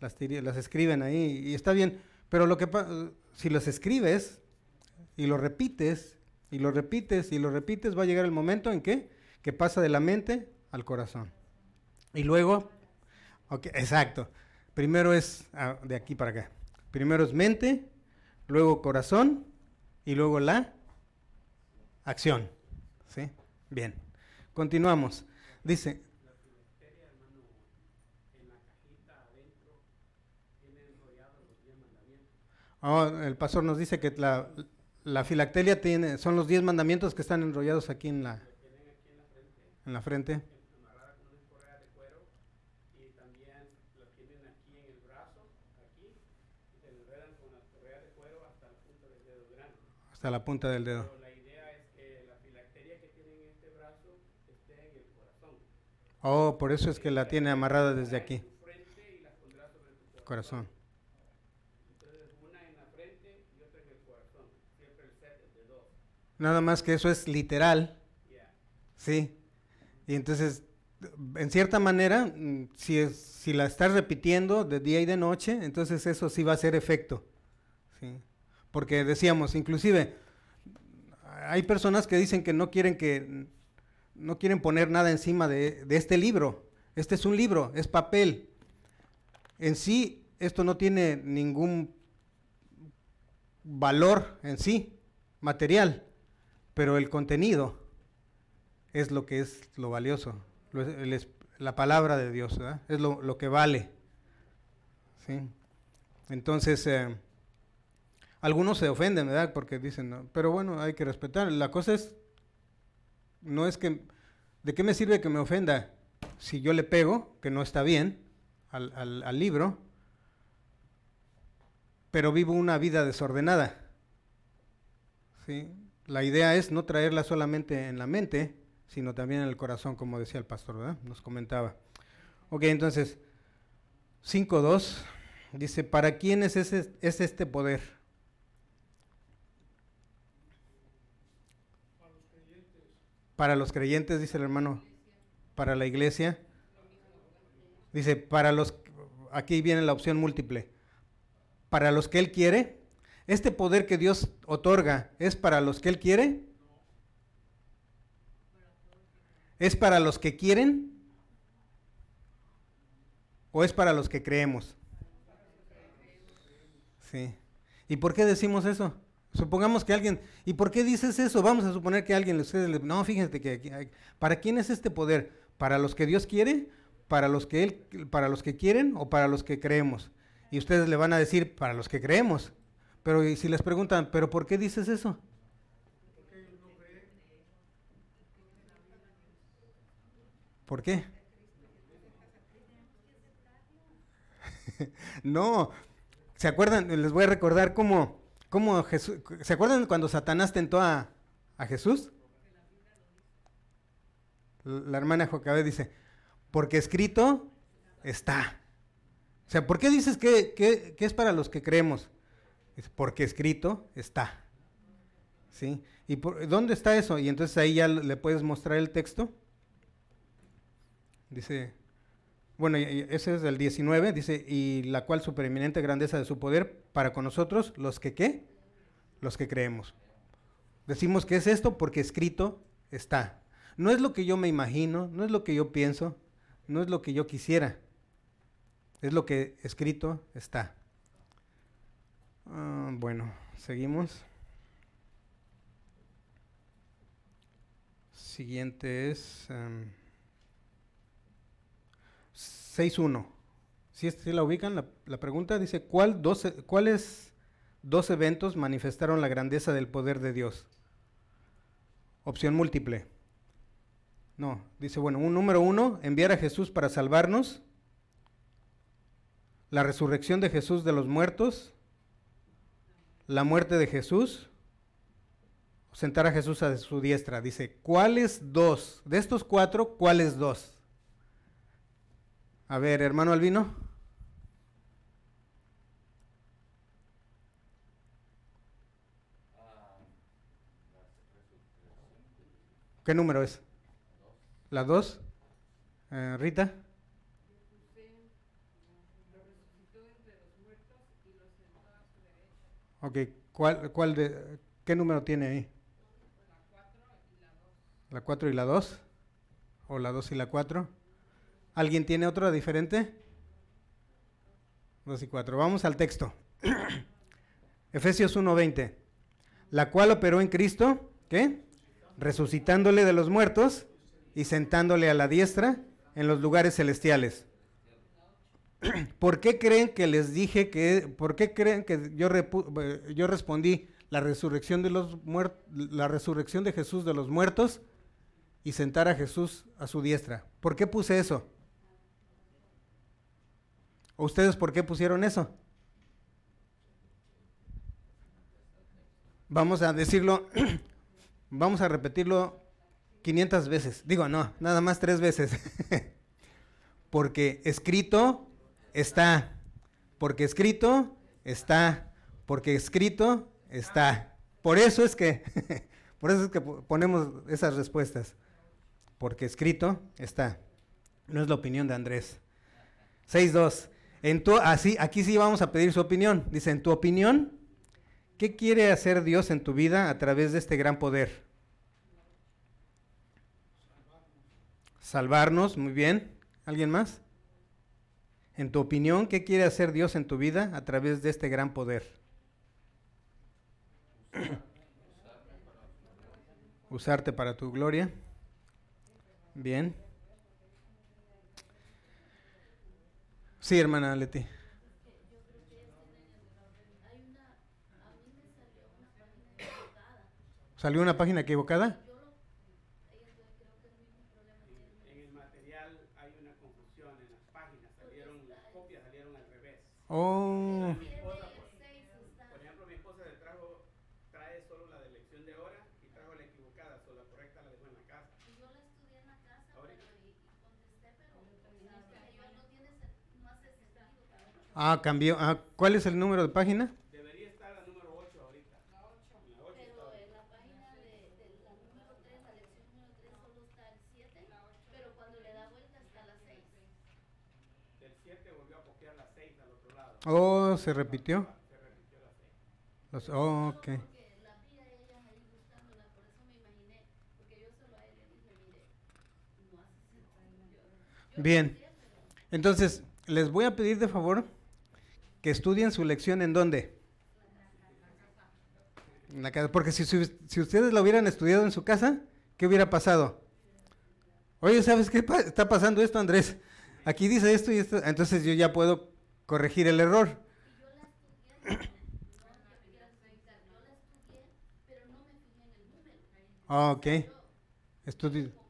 Las, las escriben ahí, y está bien, pero lo que si los escribes y lo repites y lo repites y lo repites, va a llegar el momento en que, que pasa de la mente al corazón. Y luego, ok, exacto. Primero es ah, de aquí para acá. Primero es mente, luego corazón y luego la acción. ¿Sí? Bien. Continuamos. Dice, oh, el pastor nos dice que la, la filacteria tiene, son los diez mandamientos que están enrollados aquí en la, en la frente, en la frente. amarrada con una correa de cuero y también la tienen aquí en el brazo, aquí, y se enredan con la correa de cuero hasta la punta del dedo grande. Hasta la punta del dedo. Pero la idea es que la filacteria que tiene en este brazo esté en el corazón. Oh, por eso es que la tiene amarrada desde aquí. Tu frente y la pondrás sobre tu Corazón. Nada más que eso es literal. ¿sí? Y entonces, en cierta manera, mm, si, es, si la estás repitiendo de día y de noche, entonces eso sí va a hacer efecto, ¿sí? Porque decíamos, inclusive, hay personas que dicen que no quieren que no quieren poner nada encima de, este libro. Este es un libro, es papel. En sí, esto no tiene ningún valor en sí, material, pero el contenido es lo que es lo valioso, la palabra de Dios, ¿verdad? es lo, lo que vale. ¿sí? Entonces, eh, algunos se ofenden, ¿verdad? Porque dicen, "No", pero bueno, hay que respetar. La cosa es, no es que, ¿de qué me sirve que me ofenda si yo le pego, que no está bien, al, libro, pero vivo una vida desordenada? ¿sí? La idea es no traerla solamente en la mente, sino también en el corazón, como decía el pastor, ¿verdad? Nos comentaba. Ok, entonces, 5.2 dice, ¿para quién es, es este poder? Para los creyentes, dice el hermano, para la iglesia. Dice, para los, aquí viene la opción múltiple. Para los que Él quiere, este poder que Dios otorga, ¿es para los que Él quiere? ¿Es para los que quieren? ¿O es para los que creemos? Sí. ¿Y por qué decimos eso? Supongamos que alguien, ¿y por qué dices eso? Vamos a suponer que alguien, ustedes, no, fíjense que ¿para quién es este poder? ¿Para los que Dios quiere? ¿Para los que él, para los que quieren o para los que creemos? Y ustedes le van a decir, para los que creemos. Pero y si les preguntan, ¿pero por qué dices eso? ¿Por qué? no, ¿se acuerdan? Les voy a recordar cómo, cómo Jesús, ¿se acuerdan cuando Satanás tentó a, a Jesús? La hermana Jocabé dice, porque escrito está. O sea, ¿por qué dices que, que- que es para los que creemos? Dice, porque escrito está. ¿Sí? ¿Y por, dónde está eso? Y entonces ahí ya le puedes mostrar el texto. Dice, bueno, ese es el 19, dice, y la cual supereminente grandeza de su poder para con nosotros, los que qué? Los que creemos. Decimos que es esto porque escrito está. No es lo que yo me imagino, no es lo que yo pienso, no es lo que yo quisiera. Es lo que escrito está. Ah, bueno, seguimos. Siguiente es em, 6.1. Si la ubican, la, pregunta dice, ¿cuál dos, e- ¿cuáles dos eventos manifestaron la grandeza del poder de Dios? Opción múltiple. No, dice, bueno, un número uno, enviar a Jesús para salvarnos. La resurrección de Jesús de los muertos. La muerte de Jesús. Sentar a Jesús a su diestra. Dice, ¿cuáles dos? De estos cuatro, ¿cuáles dos? A ver, hermano Albino. La ¿Qué número es? ¿La dos? Eh, Rita. Y. Ok, ¿cuál, cuál de, ¿qué número tiene ahí? La 4 y la 2. ¿O la 2 y la 4? ¿Alguien tiene otra diferente? 2 y 4. Vamos al texto. Efesios 1:20. La cual operó en Cristo, ¿qué? Resucitándole de los muertos y sentándole a la diestra en los lugares celestiales. ¿Por qué creen que les dije que, por qué creen que yo, eh, yo respondí la resurrección de los muertos, la resurrección de Jesús de los muertos y sentar a Jesús a su diestra? ¿Por qué puse eso? ¿O ustedes por qué pusieron eso? Vamos a decirlo, vamos a repetirlo 500 veces. Digo, no, nada más tres veces. Porque escrito está. Porque escrito está. Porque escrito está. Por eso es que, por eso es que po- ponemos esas respuestas. Porque escrito está. No es la opinión de Andrés. 6.2. En tu, así, aquí sí vamos a pedir su opinión. Dice, en tu opinión, ¿qué quiere hacer Dios en tu vida a través de este gran poder? Salvarnos, muy bien. ¿Alguien más? En tu opinión, ¿qué quiere hacer Dios en tu vida a través de este gran poder? Usarte para tu gloria. Bien. Sí, hermana Leti. Salió una página equivocada. En el material hay una confusión en las páginas, salieron las copias salieron al revés. Oh, Mi esposa, por, Seis está. por ejemplo, mi esposa le trajo, trae solo la de elección de hora y trajo la equivocada, solo la correcta la dejó en la casa. Y Yo la estudié en la casa, Ahorita. pero y, y contesté, pero o sea, dije yo no tiene sen- no hace sentido. cabrón. Ah, cambió. Ah, ¿Cuál es el número de página? Debería estar la número 8 ahorita. La 8. En la 8 está Pero en la página de, de la número 3, la lección número 3, solo está el 7, pero cuando le da vuelta está la 6. Del 7 volvió a copiar la 6 al otro lado. Oh, se repitió. Se repitió la 6. Los- oh, ok. Porque la vi a ella ahí buscándola, por eso me imaginé, porque yo solo a él le dije, mire, no hace sentido. Yo- yo Bien. Entonces, les voy a pedir de favor que estudien su lección en dónde. En la casa. Porque si, si- ustedes la hubieran estudiado en su casa, ¿qué hubiera pasado? Oye, ¿sabes qué está pasando esto, Andrés? Aquí dice esto y esto. Entonces yo ya puedo corregir el error. Y yo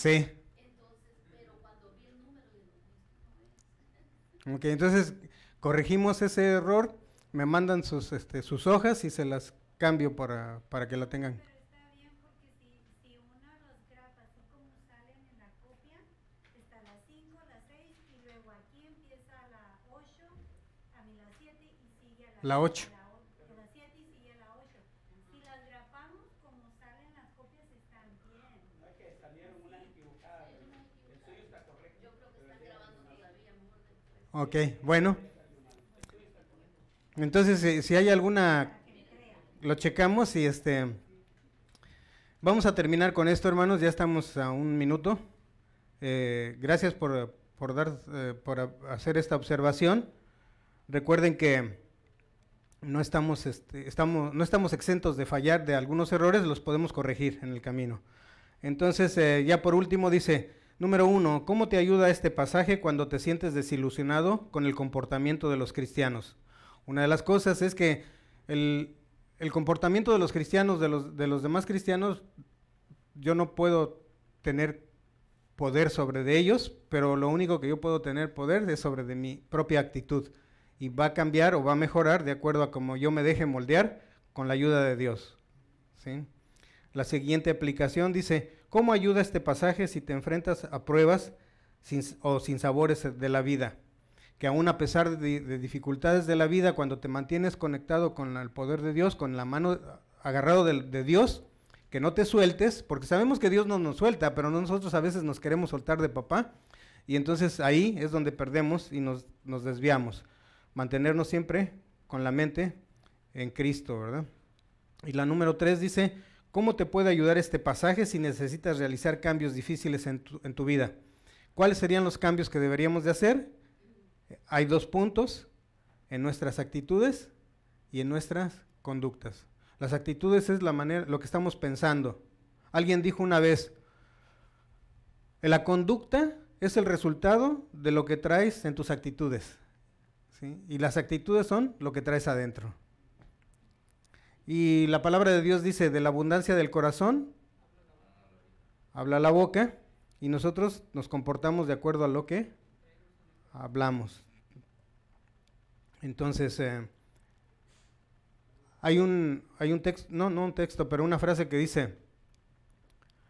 Sí. Ok, entonces corregimos ese error, me mandan sus, este, sus hojas y se las cambio para, para que la tengan. La 8. Ok, bueno. Entonces, si, hay alguna, lo checamos y este, vamos a terminar con esto, hermanos. Ya estamos a un minuto. Eh, gracias por, por dar, eh, por hacer esta observación. Recuerden que no estamos, este, estamos, no estamos exentos de fallar de algunos errores, los podemos corregir en el camino. Entonces, eh, ya por último dice, número uno, ¿cómo te ayuda este pasaje cuando te sientes desilusionado con el comportamiento de los cristianos? Una de las cosas es que el, comportamiento de los cristianos, de los, de los demás cristianos, yo no puedo tener poder sobre de ellos, pero lo único que yo puedo tener poder es sobre de mi propia actitud. Y va a cambiar o va a mejorar de acuerdo a como yo me deje moldear con la ayuda de Dios. ¿sí? La siguiente aplicación dice, ¿cómo ayuda este pasaje si te enfrentas a pruebas o sin sabores de la vida? Que aún a pesar de, de dificultades de la vida, cuando te mantienes conectado con el poder de Dios, con la mano agarrado de, de Dios, que no te sueltes, porque sabemos que Dios no nos suelta, pero nosotros a veces nos queremos soltar de papá, y entonces ahí es donde perdemos y nos, nos desviamos. Mantenernos siempre con la mente en Cristo, ¿verdad? Y la número tres dice, ¿cómo te puede ayudar este pasaje si necesitas realizar cambios difíciles en tu, vida? ¿Cuáles serían los cambios que deberíamos de hacer? Hay dos puntos en nuestras actitudes y en nuestras conductas. Las actitudes es la manera, lo que estamos pensando. Alguien dijo una vez, la conducta es el resultado de lo que traes en tus actitudes. Y las actitudes son lo que traes adentro. Y la palabra de Dios dice, de la abundancia del corazón, habla la boca, y nosotros nos comportamos de acuerdo a lo que hablamos. Entonces, eh, hay un, hay un texto, no, no un texto, pero una frase que dice,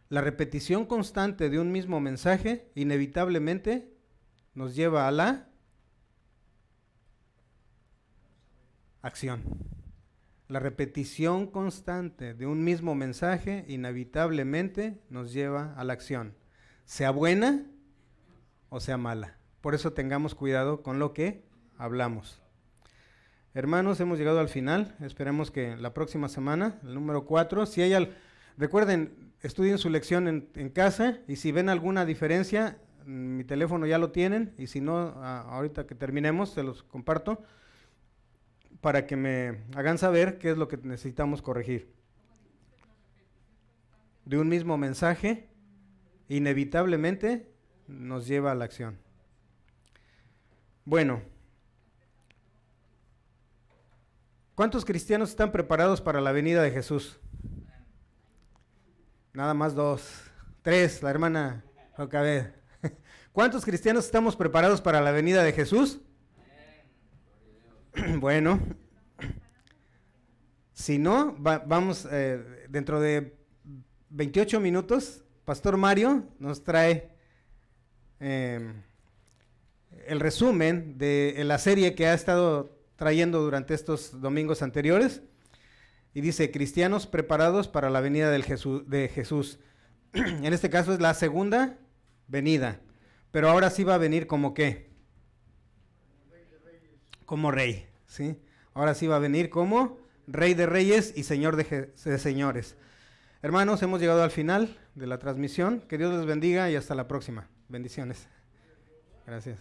la repetición constante de un mismo mensaje inevitablemente nos lleva a la acción. La repetición constante de un mismo mensaje inevitablemente nos lleva a la acción, sea buena o sea mala. Por eso tengamos cuidado con lo que hablamos. Hermanos, hemos llegado al final. Esperemos que la próxima semana, el número 4, si hay al... Recuerden, estudien su lección en, casa y si ven alguna diferencia, mm, mi teléfono ya lo tienen y si no, ahorita que terminemos, se los comparto para que me hagan saber qué es lo que necesitamos corregir. De un mismo mensaje, inevitablemente nos lleva a la acción. Bueno, ¿cuántos cristianos están preparados para la venida de Jesús? Nada más dos. Tres, la hermana Jocabed. ¿Cuántos cristianos estamos preparados para la venida de Jesús? Bueno, si no, va- vamos eh, dentro de 28 minutos, Pastor Mario nos trae eh, el resumen de la serie que ha estado trayendo durante estos domingos anteriores. Y dice, cristianos preparados para la venida de Jesús. en este caso es la segunda venida. Pero ahora sí va a venir como qué? Como rey, ¿sí? Ahora sí va a venir como rey de reyes y señor de, de señores. Hermanos, hemos llegado al final de la transmisión. Que Dios les bendiga y hasta la próxima. Bendiciones. Gracias.